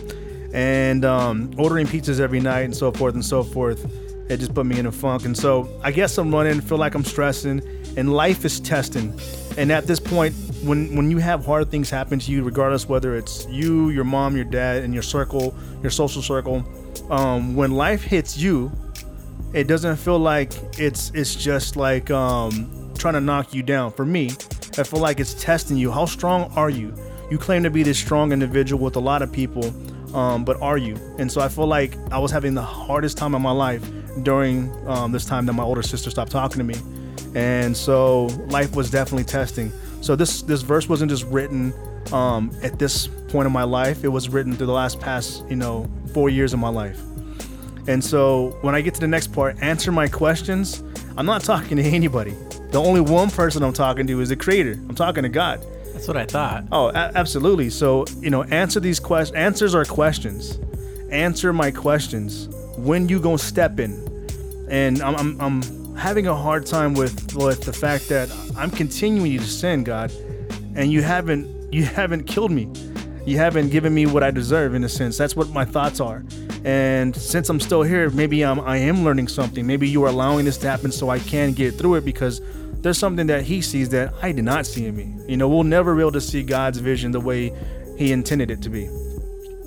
Speaker 1: And um, ordering pizzas every night and so forth and so forth, it just put me in a funk. And so I guess I'm running, feel like I'm stressing, and life is testing. And at this point, when when you have hard things happen to you, regardless whether it's you, your mom, your dad, and your circle, your social circle, um, when life hits you, it doesn't feel like it's it's just like um, trying to knock you down. For me, I feel like it's testing you. How strong are you? You claim to be this strong individual with a lot of people, um, but are you? And so I feel like I was having the hardest time of my life during um, this time that my older sister stopped talking to me, and so life was definitely testing. So this this verse wasn't just written um, at this point in my life; it was written through the last past you know four years of my life. And so when I get to the next part, answer my questions. I'm not talking to anybody. The only one person I'm talking to is the Creator. I'm talking to God.
Speaker 2: That's what I thought.
Speaker 1: Oh, a- absolutely. So you know, answer these questions. Answers are questions. Answer my questions. When you gonna step in? And I'm, I'm, I'm having a hard time with with the fact that I'm continuing to sin, God, and you haven't you haven't killed me. You haven't given me what I deserve in a sense. That's what my thoughts are. And since I'm still here, maybe I'm, I am learning something. Maybe you are allowing this to happen so I can get through it because there's something that he sees that I did not see in me. You know, we'll never be able to see God's vision the way he intended it to be.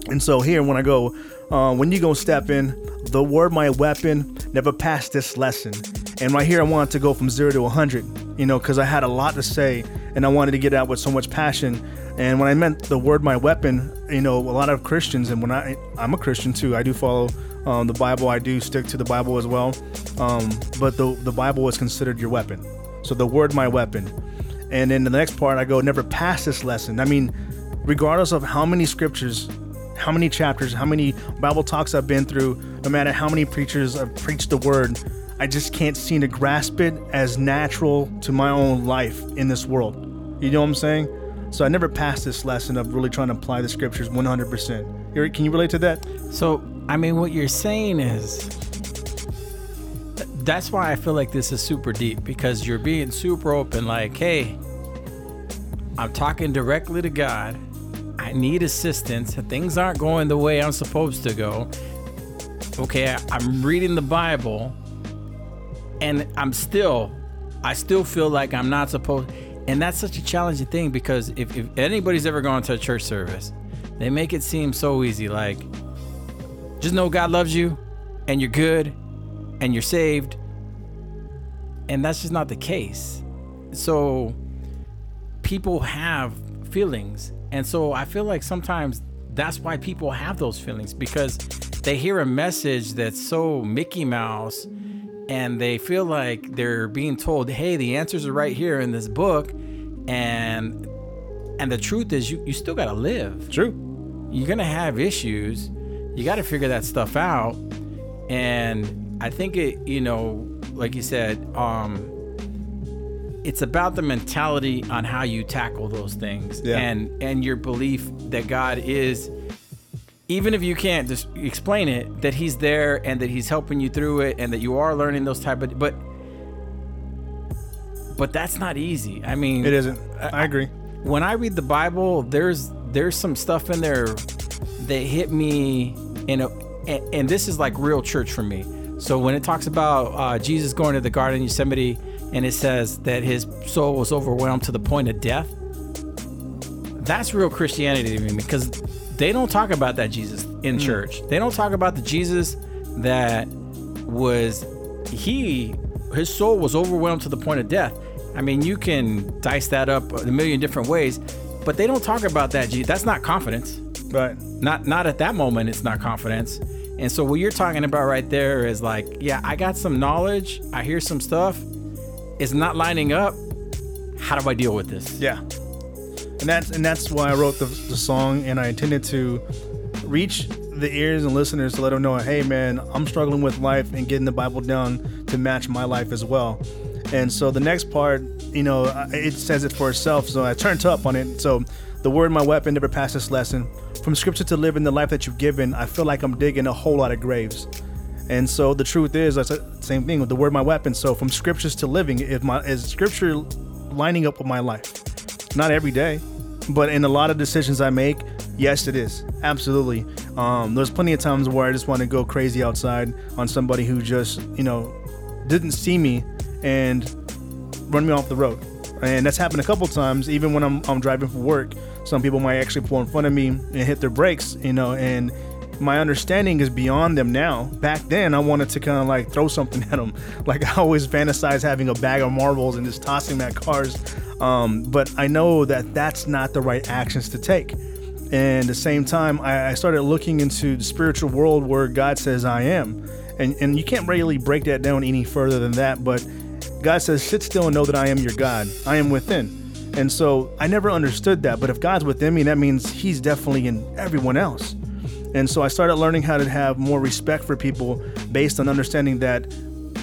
Speaker 1: And so here, when I go, uh, when you gonna step in, the word my weapon, never passed this lesson. And right here, I want to go from zero to 100, you know, because I had a lot to say and I wanted to get out with so much passion. And when I meant the word my weapon, you know, a lot of Christians, and when I, I'm a Christian too, I do follow um, the Bible, I do stick to the Bible as well. Um, but the, the Bible is considered your weapon. So the word my weapon. And then the next part, I go, never pass this lesson. I mean, regardless of how many scriptures, how many chapters, how many Bible talks I've been through, no matter how many preachers have preached the word, I just can't seem to grasp it as natural to my own life in this world. You know what I'm saying? So I never passed this lesson of really trying to apply the scriptures 100%. Eric, Can you relate to that?
Speaker 2: So, I mean, what you're saying is that's why I feel like this is super deep because you're being super open. Like, hey, I'm talking directly to God. I need assistance. Things aren't going the way I'm supposed to go. Okay, I'm reading the Bible, and I'm still, I still feel like I'm not supposed. And that's such a challenging thing because if, if anybody's ever gone to a church service, they make it seem so easy. Like, just know God loves you, and you're good, and you're saved. And that's just not the case. So people have feelings. And so I feel like sometimes that's why people have those feelings because they hear a message that's so Mickey Mouse and they feel like they're being told, "Hey, the answers are right here in this book." And and the truth is you you still got to live
Speaker 1: True.
Speaker 2: you're gonna have issues. You got to figure that stuff out. And I think it, you know, like you said, um, it's about the mentality on how you tackle those things,
Speaker 1: Yeah.
Speaker 2: and and your belief that God is, even if you can't just explain it, that He's there and that He's helping you through it, and that you are learning those type of, but. But that's not easy. I mean,
Speaker 1: It isn't. I agree.
Speaker 2: when I read the Bible, there's there's some stuff in there that hit me in a and, and this is like real church for me. So when it talks about uh, Jesus going to the Garden of Gethsemane and it says that his soul was overwhelmed to the point of death, that's real Christianity to me because they don't talk about that Jesus in mm. church. They don't talk about the Jesus that was he his soul was overwhelmed to the point of death. I mean, you can dice that up a million different ways, but they don't talk about that. Jesus. That's not confidence.
Speaker 1: Right.
Speaker 2: Not not at that moment. It's not confidence. And so what you're talking about right there is like, yeah, I got some knowledge. I hear some stuff. It's not lining up. How do I deal with this?
Speaker 1: Yeah. And that's and that's why I wrote the, the song and I intended to reach the ears and listeners to let them know, hey man, I'm struggling with life and getting the Bible down to match my life as well. And so the next part, you know, it says it for itself. So I turned up on it. So the word, my weapon, never passed this lesson. From scripture to living the life that you've given, I feel like I'm digging a whole lot of graves. And so the truth is, that's the same thing with the word, my weapon. So from scriptures to living, if my is scripture lining up with my life? Not every day, but in a lot of decisions I make, yes, it is absolutely. Um, there's plenty of times where I just want to go crazy outside on somebody who just, you know, didn't see me and run me off the road. And that's happened a couple times, even when I'm, I'm driving for work. Some people might actually pull in front of me and hit their brakes, you know, and my understanding is beyond them now. Back then, I wanted to kind of like throw something at them. Like I always fantasize having a bag of marbles and just tossing them at cars. Um, but I know that that's not the right actions to take. And at the same time, I, I started looking into the spiritual world where God says I am. And, and you can't really break that down any further than that. But God says, sit still and know that I am your God. I am within. And so I never understood that. But if God's within me, that means He's definitely in everyone else. And so I started learning how to have more respect for people based on understanding that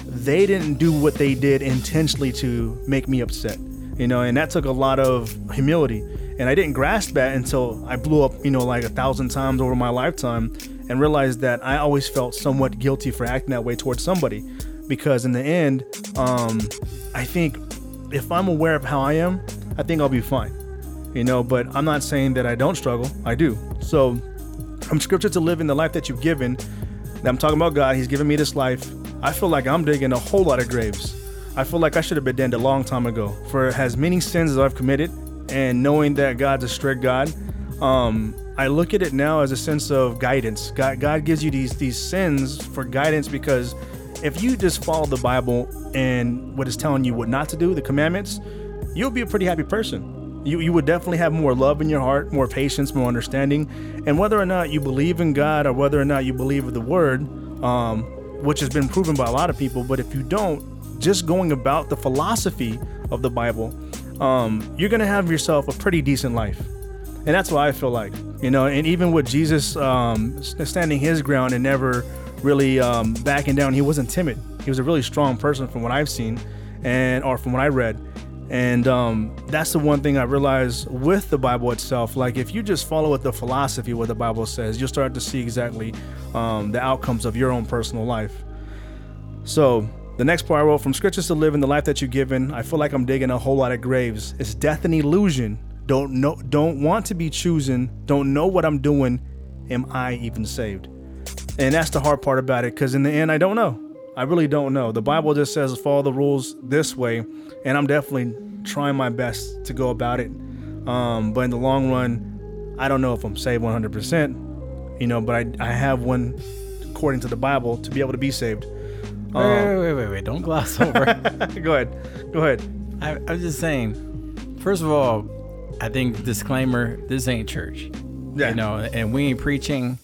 Speaker 1: they didn't do what they did intentionally to make me upset. You know, and that took a lot of humility. And I didn't grasp that until I blew up, you know, like a thousand times over my lifetime and realized that I always felt somewhat guilty for acting that way towards somebody. Because in the end, um, I think if I'm aware of how I am, I think I'll be fine. You know, but I'm not saying that I don't struggle. I do. So from scripture to live in the life that you've given, that I'm talking about God, He's given me this life. I feel like I'm digging a whole lot of graves. I feel like I should have been dead a long time ago. For as many sins as I've committed, and knowing that God's a strict God, um, I look at it now as a sense of guidance. God, God gives you these these sins for guidance because if you just follow the Bible and what it's telling you what not to do, the commandments, you'll be a pretty happy person. You, you would definitely have more love in your heart, more patience, more understanding. And whether or not you believe in God or whether or not you believe the Word, um, which has been proven by a lot of people, but if you don't, just going about the philosophy of the Bible, um, you're going to have yourself a pretty decent life. And that's what I feel like, you know. And even with Jesus um, standing his ground and never really um, backing down, he wasn't timid. He was a really strong person from what I've seen, and or from what I read. And um, that's the one thing I realized with the Bible itself. Like, if you just follow with the philosophy, what the Bible says, you'll start to see exactly um, the outcomes of your own personal life. So, The next part I wrote from scriptures to live in the life that you've given. I feel like I'm digging a whole lot of graves. It's death and illusion. Don't know, don't want to be chosen. Don't know what I'm doing. Am I even saved? And that's the hard part about it, because in the end, I don't know. I really don't know. The Bible just says follow the rules this way, and I'm definitely trying my best to go about it. Um, but in the long run, I don't know if I'm saved 100%, you know, but I, I have one, according to the Bible, to be able to be saved.
Speaker 2: Wait, wait, wait, wait, wait. Don't gloss over.
Speaker 1: Go ahead. Go ahead.
Speaker 2: I, I'm just saying, first of all, I think disclaimer this ain't church.
Speaker 1: Yeah.
Speaker 2: You know, and we ain't preaching.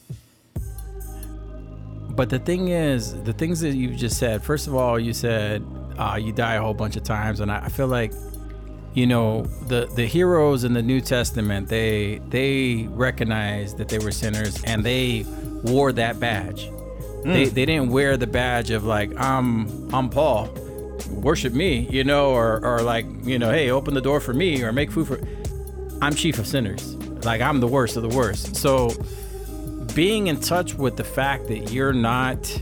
Speaker 2: But the thing is, the things that you just said, first of all, you said uh, you die a whole bunch of times. And I, I feel like, you know, the, the heroes in the New Testament, they they recognized that they were sinners and they wore that badge. They, they didn't wear the badge of like I'm I'm Paul, worship me, you know, or or like you know, hey, open the door for me or make food for. I'm chief of sinners, like I'm the worst of the worst. So being in touch with the fact that you're not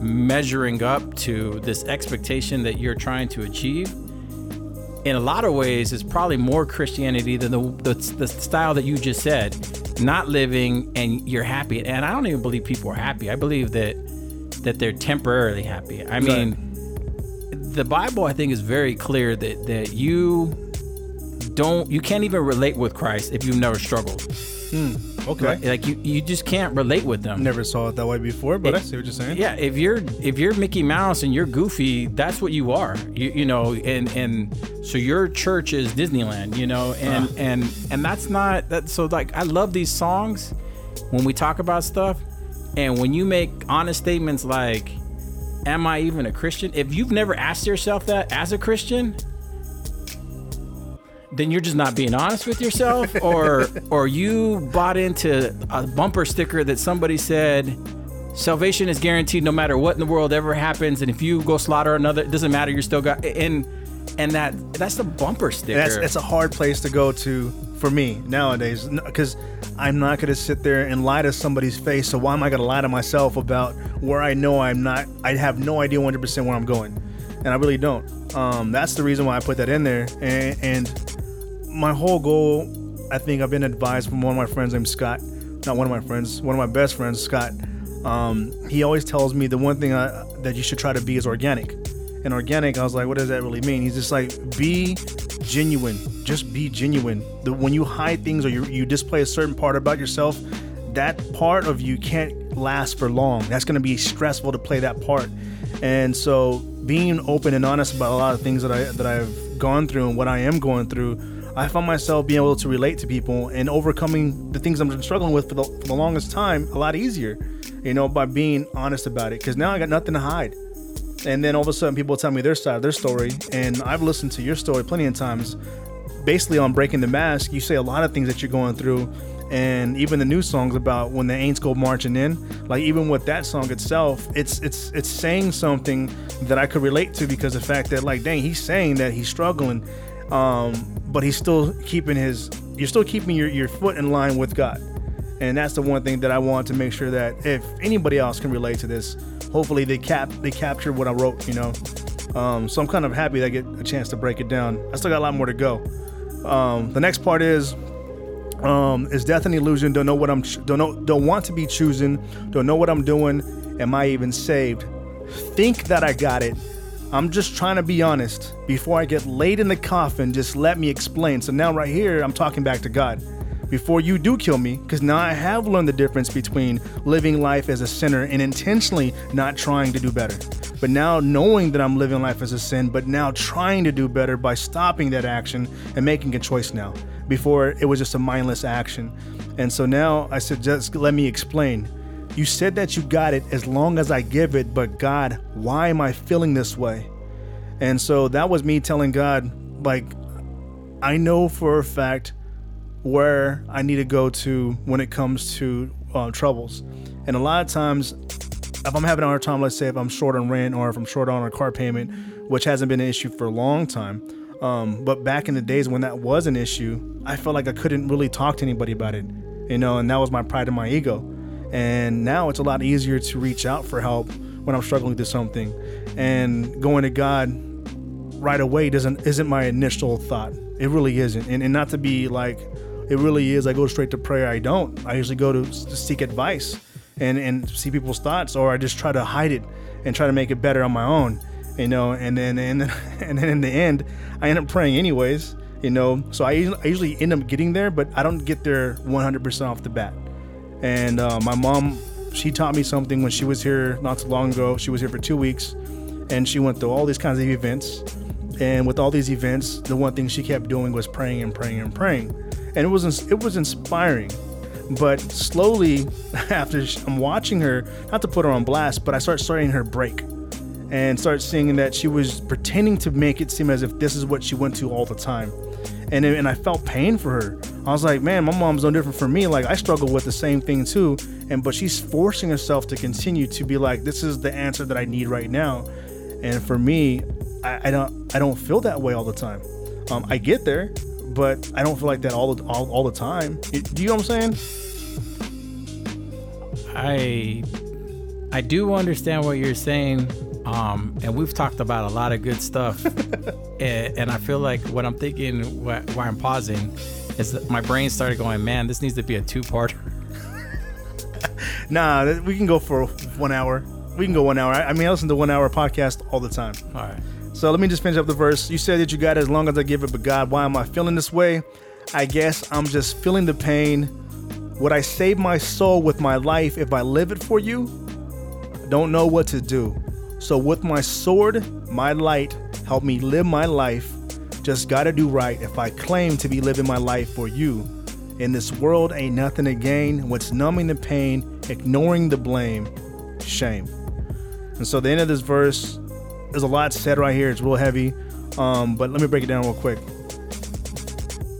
Speaker 2: measuring up to this expectation that you're trying to achieve in a lot of ways is probably more Christianity than the, the, the style that you just said. Not living and you're happy. And I don't even believe people are happy. I believe that that they're temporarily happy. I mean, the Bible I think is very clear that that you don't you can't even relate with Christ if you've never struggled. Hmm.
Speaker 1: Okay.
Speaker 2: Right? Like you you just can't relate with them.
Speaker 1: Never saw it that way before, but I see what you're saying.
Speaker 2: Yeah, if you're if you're Mickey Mouse and you're Goofy, that's what you are. You, you know, and and so your church is Disneyland, you know, and ah. and and that's not that. So like, I love these songs when we talk about stuff, and when you make honest statements like, "Am I even a Christian?" If you've never asked yourself that as a Christian, then you're just not being honest with yourself or or you bought into a bumper sticker that somebody said salvation is guaranteed no matter what in the world ever happens and if you go slaughter another it doesn't matter you're still got and and that that's the bumper sticker
Speaker 1: That's it's a hard place to go to for me nowadays because I'm not going to sit there and lie to somebody's face. So why am I going to lie to myself about where I know I'm not? I have no idea 100% where I'm going, and I really don't. Um, that's the reason why I put that in there. And, and my whole goal, I think I've been advised from one of my friends named Scott, not one of my friends, one of my best friends, Scott. Um, he always tells me the one thing I, that you should try to be is organic. And organic, I was like, what does that really mean? He's just like, be genuine. Just be genuine. The, when you hide things or you, you display a certain part about yourself, that part of you can't last for long. That's going to be stressful to play that part. And so, being open and honest about a lot of things that I that I've gone through and what I am going through, I found myself being able to relate to people and overcoming the things I'm struggling with for the, for the longest time a lot easier. You know, by being honest about it. Because now I got nothing to hide and then all of a sudden people tell me their side of their story and i've listened to your story plenty of times basically on breaking the mask you say a lot of things that you're going through and even the new songs about when the ain'ts go marching in like even with that song itself it's it's it's saying something that i could relate to because the fact that like dang he's saying that he's struggling um but he's still keeping his you're still keeping your, your foot in line with god and that's the one thing that I want to make sure that if anybody else can relate to this, hopefully they cap they capture what I wrote, you know. Um, so I'm kind of happy that I get a chance to break it down. I still got a lot more to go. Um, the next part is um, is death an illusion? Don't know what I'm don't know don't want to be choosing. Don't know what I'm doing. Am I even saved? Think that I got it. I'm just trying to be honest. Before I get laid in the coffin, just let me explain. So now right here, I'm talking back to God before you do kill me, because now I have learned the difference between living life as a sinner and intentionally not trying to do better. But now knowing that I'm living life as a sin, but now trying to do better by stopping that action and making a choice now. Before it was just a mindless action. And so now I said, just let me explain. You said that you got it as long as I give it, but God, why am I feeling this way? And so that was me telling God, like, I know for a fact where I need to go to when it comes to uh, troubles. And a lot of times, if I'm having a hard time, let's say if I'm short on rent or if I'm short on a car payment, which hasn't been an issue for a long time, um, but back in the days when that was an issue, I felt like I couldn't really talk to anybody about it, you know, and that was my pride and my ego. And now it's a lot easier to reach out for help when I'm struggling through something, and going to God right away doesn't isn't my initial thought. It really isn't, and, and not to be like it really is. I go straight to prayer. I don't. I usually go to, to seek advice and and see people's thoughts, or I just try to hide it and try to make it better on my own. You know, and then and and then in the end, I end up praying anyways. You know, so I, I usually end up getting there, but I don't get there 100% off the bat. And uh, my mom, she taught me something when she was here not too long ago. She was here for two weeks, and she went through all these kinds of events. And with all these events, the one thing she kept doing was praying and praying and praying, and it was it was inspiring. But slowly, after I'm watching her, not to put her on blast, but I start starting her break, and start seeing that she was pretending to make it seem as if this is what she went to all the time, and and I felt pain for her. I was like, man, my mom's no different from me. Like I struggle with the same thing too, and but she's forcing herself to continue to be like, this is the answer that I need right now, and for me, I, I don't I don't feel that way all the time. Um, I get there, but I don't feel like that all the all, all the time. It- do you know what I'm saying?
Speaker 2: I I do understand what you're saying, um, and we've talked about a lot of good stuff. and, and I feel like what I'm thinking, wh- why I'm pausing, is that my brain started going, man, this needs to be a two-parter.
Speaker 1: Nah, we can go for one hour. We can go one hour. I, I mean, I listen to one hour podcast all the time.
Speaker 2: All right.
Speaker 1: So let me just finish up the verse. You said that you got it as long as I give it, but God, why am I feeling this way? I guess I'm just feeling the pain. Would I save my soul with my life if I live it for you? Don't know what to do. So with my sword, my light, help me live my life. Just gotta do right if I claim to be living my life for you. In this world ain't nothing to gain. What's numbing the pain, ignoring the blame, shame. And so the end of this verse, there's a lot said right here. It's real heavy. Um, but let me break it down real quick.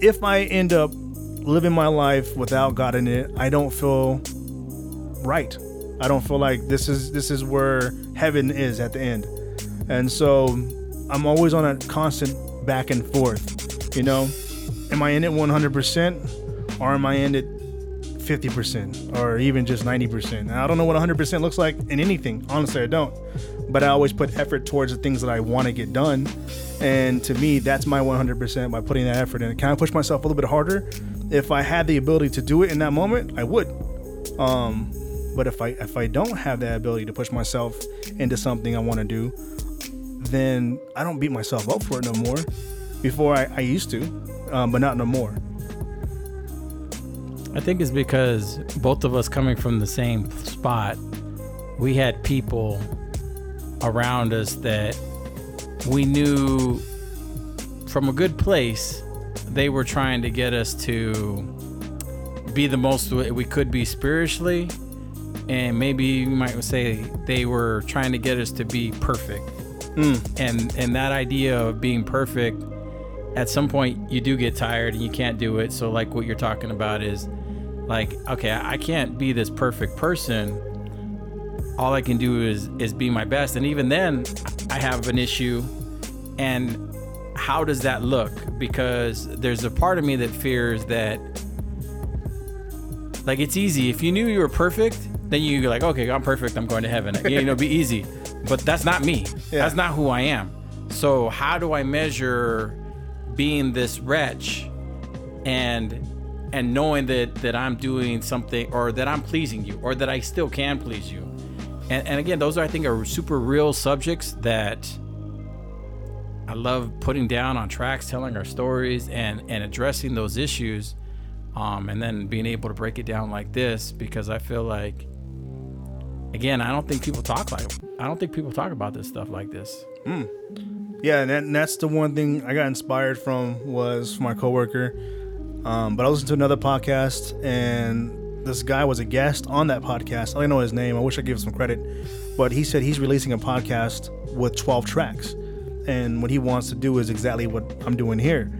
Speaker 1: If I end up living my life without God in it, I don't feel right. I don't feel like this is this is where heaven is at the end. And so I'm always on a constant back and forth. You know, am I in it 100% or am I in it 50% or even just 90%? And I don't know what 100% looks like in anything. Honestly, I don't. But I always put effort towards the things that I want to get done. And to me, that's my 100% by putting that effort in. Can I push myself a little bit harder? If I had the ability to do it in that moment, I would. Um, but if I if I don't have that ability to push myself into something I want to do, then I don't beat myself up for it no more. Before I, I used to, um, but not no more.
Speaker 2: I think it's because both of us coming from the same spot, we had people around us that we knew from a good place they were trying to get us to be the most we could be spiritually and maybe you might say they were trying to get us to be perfect. Hmm. And and that idea of being perfect at some point you do get tired and you can't do it. So like what you're talking about is like okay i can't be this perfect person. All i can do is is be my best. And even then i have an issue. And how does that look? Because there's a part of me that fears that like it's easy. If you knew you were perfect then you're like okay i'm perfect i'm going to heaven. You know be easy. But that's not me.
Speaker 1: Yeah.
Speaker 2: that's not who i am. So how do i measure being this wretch and and knowing that that i'm doing something or that i'm pleasing you or that i still can please you? And, and again those are i think are super real subjects that i love putting down on tracks telling our stories and and addressing those issues um, and then being able to break it down like this because I feel like, again, I don't think people talk like I don't think people talk about this stuff like this.
Speaker 1: Yeah, and, that, and that's the one thing I got inspired from was from my coworker. Um, but I listened to another podcast, and this guy was a guest on that podcast. I don't know his name. I wish I gave him some credit, but he said he's releasing a podcast with 12 tracks, and what he wants to do is exactly what I'm doing here.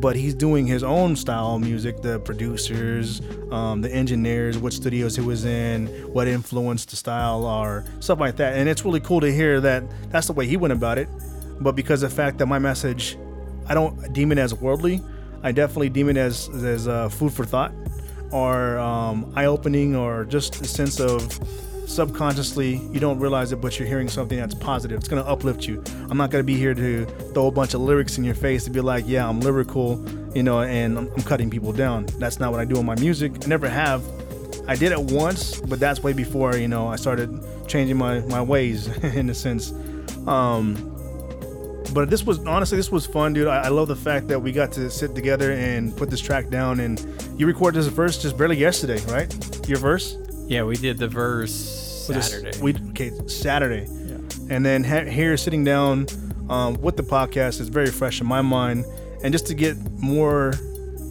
Speaker 1: But he's doing his own style music, the producers, um, the engineers, what studios he was in, what influenced the style, or stuff like that. And it's really cool to hear that that's the way he went about it but because of the fact that my message i don't deem it as worldly i definitely deem it as as uh, food for thought or um, eye-opening or just a sense of subconsciously you don't realize it, but you're hearing something that's positive. It's gonna uplift you. I'm not gonna be here to throw a bunch of lyrics in your face to be like, yeah, I'm lyrical, you know, and I'm, I'm cutting people down. That's not what I do in my music. I never have. I did it once, but that's way before you know I started changing my my ways in a sense. Um, but this was honestly this was fun, dude. I, I love the fact that we got to sit together and put this track down. And you recorded this verse just barely yesterday, right? Your verse.
Speaker 2: Yeah, we did the verse
Speaker 1: this-
Speaker 2: Saturday.
Speaker 1: We okay Saturday, and then ha- here sitting down um, with the podcast is very fresh in my mind, and just to get more,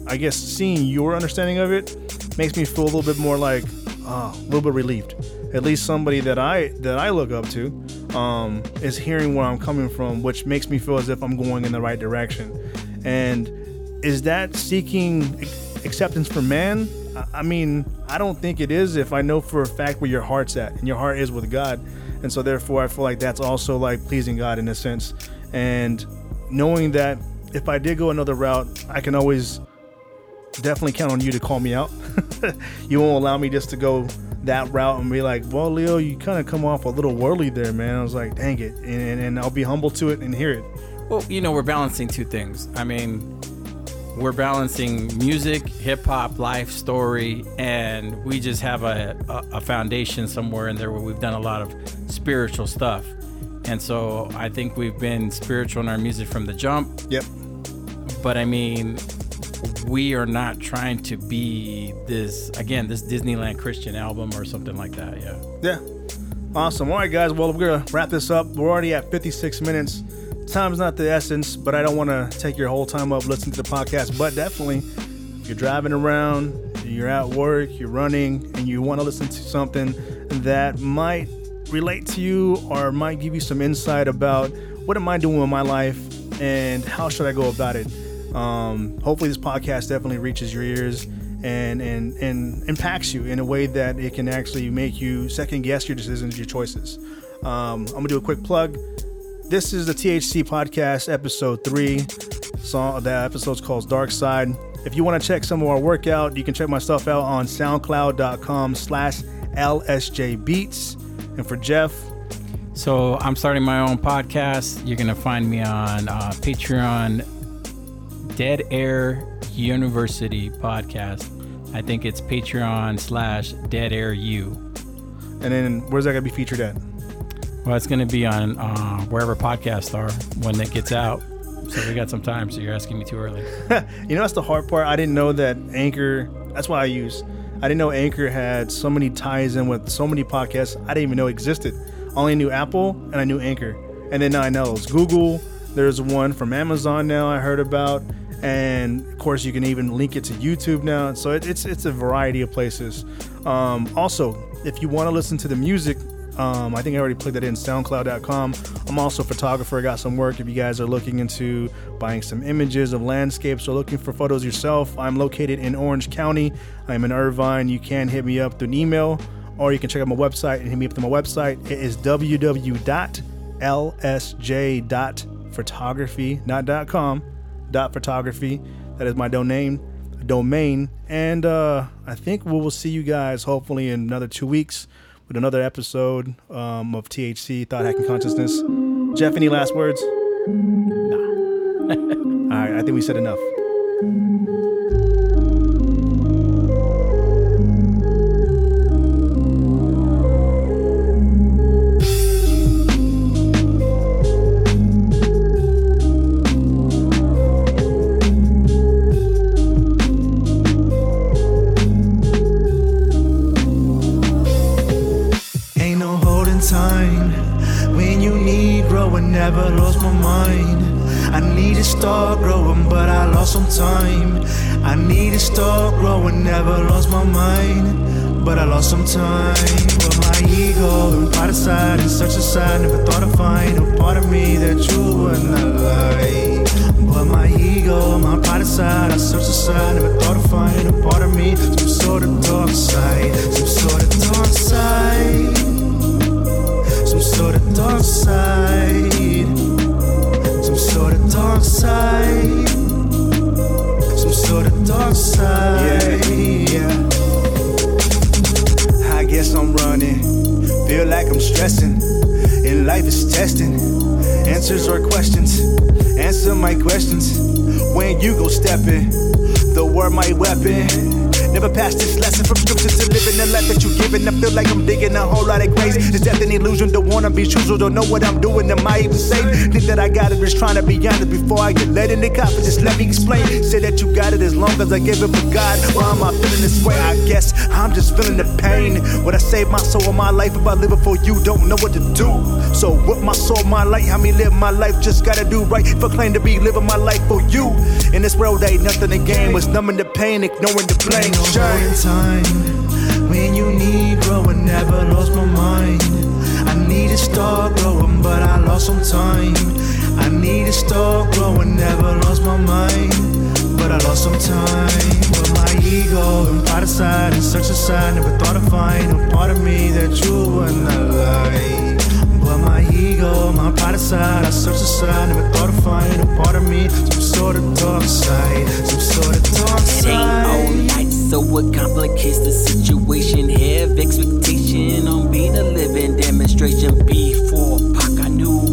Speaker 1: I guess, seeing your understanding of it makes me feel a little bit more like uh, a little bit relieved. At least somebody that I that I look up to um, is hearing where I'm coming from, which makes me feel as if I'm going in the right direction. And is that seeking acceptance from man? I- mean, I don't think it is if I know for a fact where your heart's at, and your heart is with God. And so, therefore, I feel like that's also like pleasing God in a sense. And knowing that if I did go another route, I can always definitely count on you to call me out. you won't allow me just to go that route and be like, well, Leo, you kind of come off a little worldly there, man. I was like, dang it. And, and I'll be humble to it and hear it.
Speaker 2: Well, you know, we're balancing two things. I mean, we're balancing music, hip hop, life story, and we just have a, a, a foundation somewhere in there where we've done a lot of spiritual stuff. And so I think we've been spiritual in our music from the jump.
Speaker 1: Yep.
Speaker 2: But I mean, we are not trying to be this, again, this Disneyland Christian album or something like that. Yeah.
Speaker 1: Yeah. Awesome. All right, guys. Well, we're going to wrap this up. We're already at 56 minutes. Time's not the essence, but I don't want to take your whole time up listening to the podcast. But definitely, if you're driving around, you're at work, you're running, and you want to listen to something that might relate to you or might give you some insight about what am I doing with my life and how should I go about it. Um, hopefully, this podcast definitely reaches your ears and, and and impacts you in a way that it can actually make you second guess your decisions, your choices. Um, I'm gonna do a quick plug. This is the THC podcast, episode three. Song that episode's called Dark Side. If you want to check some of our workout, you can check my stuff out on SoundCloud.com slash LSJ Beats. And for Jeff,
Speaker 2: So I'm starting my own podcast. You're gonna find me on uh, Patreon, Dead Air University podcast. I think it's Patreon slash Dead Air U.
Speaker 1: and then where's that gonna be featured at?
Speaker 2: Well, it's gonna be on uh, wherever podcasts are when it gets out. So we got some time. So you're asking me too early.
Speaker 1: You know, that's the hard part. I didn't know that Anchor, that's why I use. I didn't know Anchor had so many ties in with so many podcasts I didn't even know existed. I only knew Apple and I knew Anchor. And then now I know it's Google. There's one from Amazon now I heard about. And of course, you can even link it to YouTube now. So it, it's it's a variety of places. Um, also, if you want to listen to the music, um, I think I already plugged that in SoundCloud.com. I'm also a photographer. I got some work. If you guys are looking into buying some images of landscapes or looking for photos yourself, I'm located in Orange County. I'm in Irvine. You can hit me up through an email or you can check out my website and hit me up through my website. It is www.lsj.photography, not .com, dot photography. That is my domain, domain. And uh, I think we will see you guys hopefully in another two weeks with another episode um, of THC, Thought Hacking Consciousness. Jeff, any last words? Nah. All right, I think we said enough.
Speaker 3: Start growing, but I lost some time. I need to start growing. Never lost my mind, but I lost some time. But my ego and pride aside and such aside, never thought I'd find a part of me that you would not like. But my ego, my pride aside, I search aside, never thought I'd find a part of me, some sort of dark side, some sort of dark side some sort of dark side, sort of dark side, some sort of dark side.
Speaker 5: Yeah, yeah. I guess I'm running
Speaker 1: Feel like I'm stressing, and life is testing. Answers or questions, answer my questions. When you go stepping, the word my weapon. Never passed this lesson from scriptures to living the life that you're giving. I feel like I'm digging a whole lot of grace. Is death an illusion? Don't wanna be truthful, don't know what I'm doing. Am I even safe? Think that I got it, just trying to be honest before I get let in the coffin. Just let me explain. Say that you got it as long as I give it for God. Why am I feeling this way? I guess I'm just feeling the pain. Would I save my soul or my life if I live it for you? Don't know what to do. So with my soul, my light, how me live my life? Just gotta do right. If I claim to be living my life for you. In this world, ain't nothing to gain. Was numbing the pain, ignoring the blame.
Speaker 3: No holding time when you need growing. Never lost my mind. I need to start growing, but I lost some time. I need to start growing. Never lost my mind, but I lost some time. But my ego and pride aside and search aside, never thought I'd find a part of me that you would not like. Ego, my pride aside, I search aside, never thought I'd find a part of me, some sort of dark side, some sort of dark
Speaker 2: It ain't all
Speaker 3: side.
Speaker 2: night, so it complicates the situation. Have expectation on being a living demonstration. Before Pac, I knew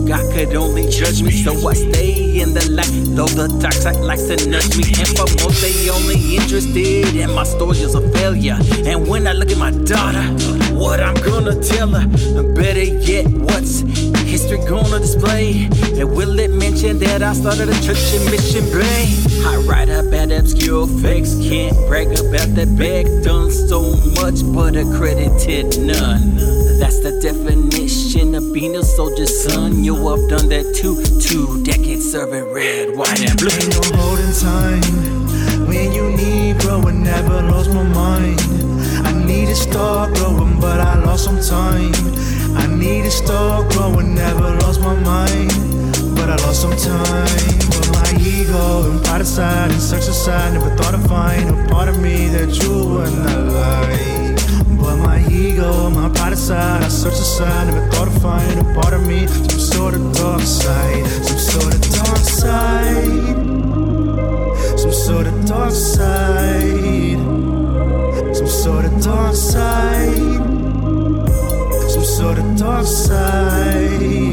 Speaker 2: God could only judge me, so I stay in the light. Though the dark side likes to nudge me, and for most they only interested in my story is a failure. And when I look at my daughter, what I'm gonna tell her, better yet, what's history gonna display? And will it mention that I started a church in Mission Bay? I write about obscure facts, can't brag about that bag. Done so much, but accredited none. That's the definition of being a soldier's son. Yo, I've done that too. Two decades serving red, white, and blue.
Speaker 3: Ain't no holding time when you need growing. Never lost my mind. I need to start growing, but I lost some time. I need to start growing. Never lost my mind, but I lost some time. But my ego and pride aside and search aside, never thought I'd find a part of me that you would not like. But my ego, my pride aside, I search aside, never thought I'd find a part of me, some sort of dark side, some sort of dark side, some sort of dark side, some sort of dark side, some sort of dark side.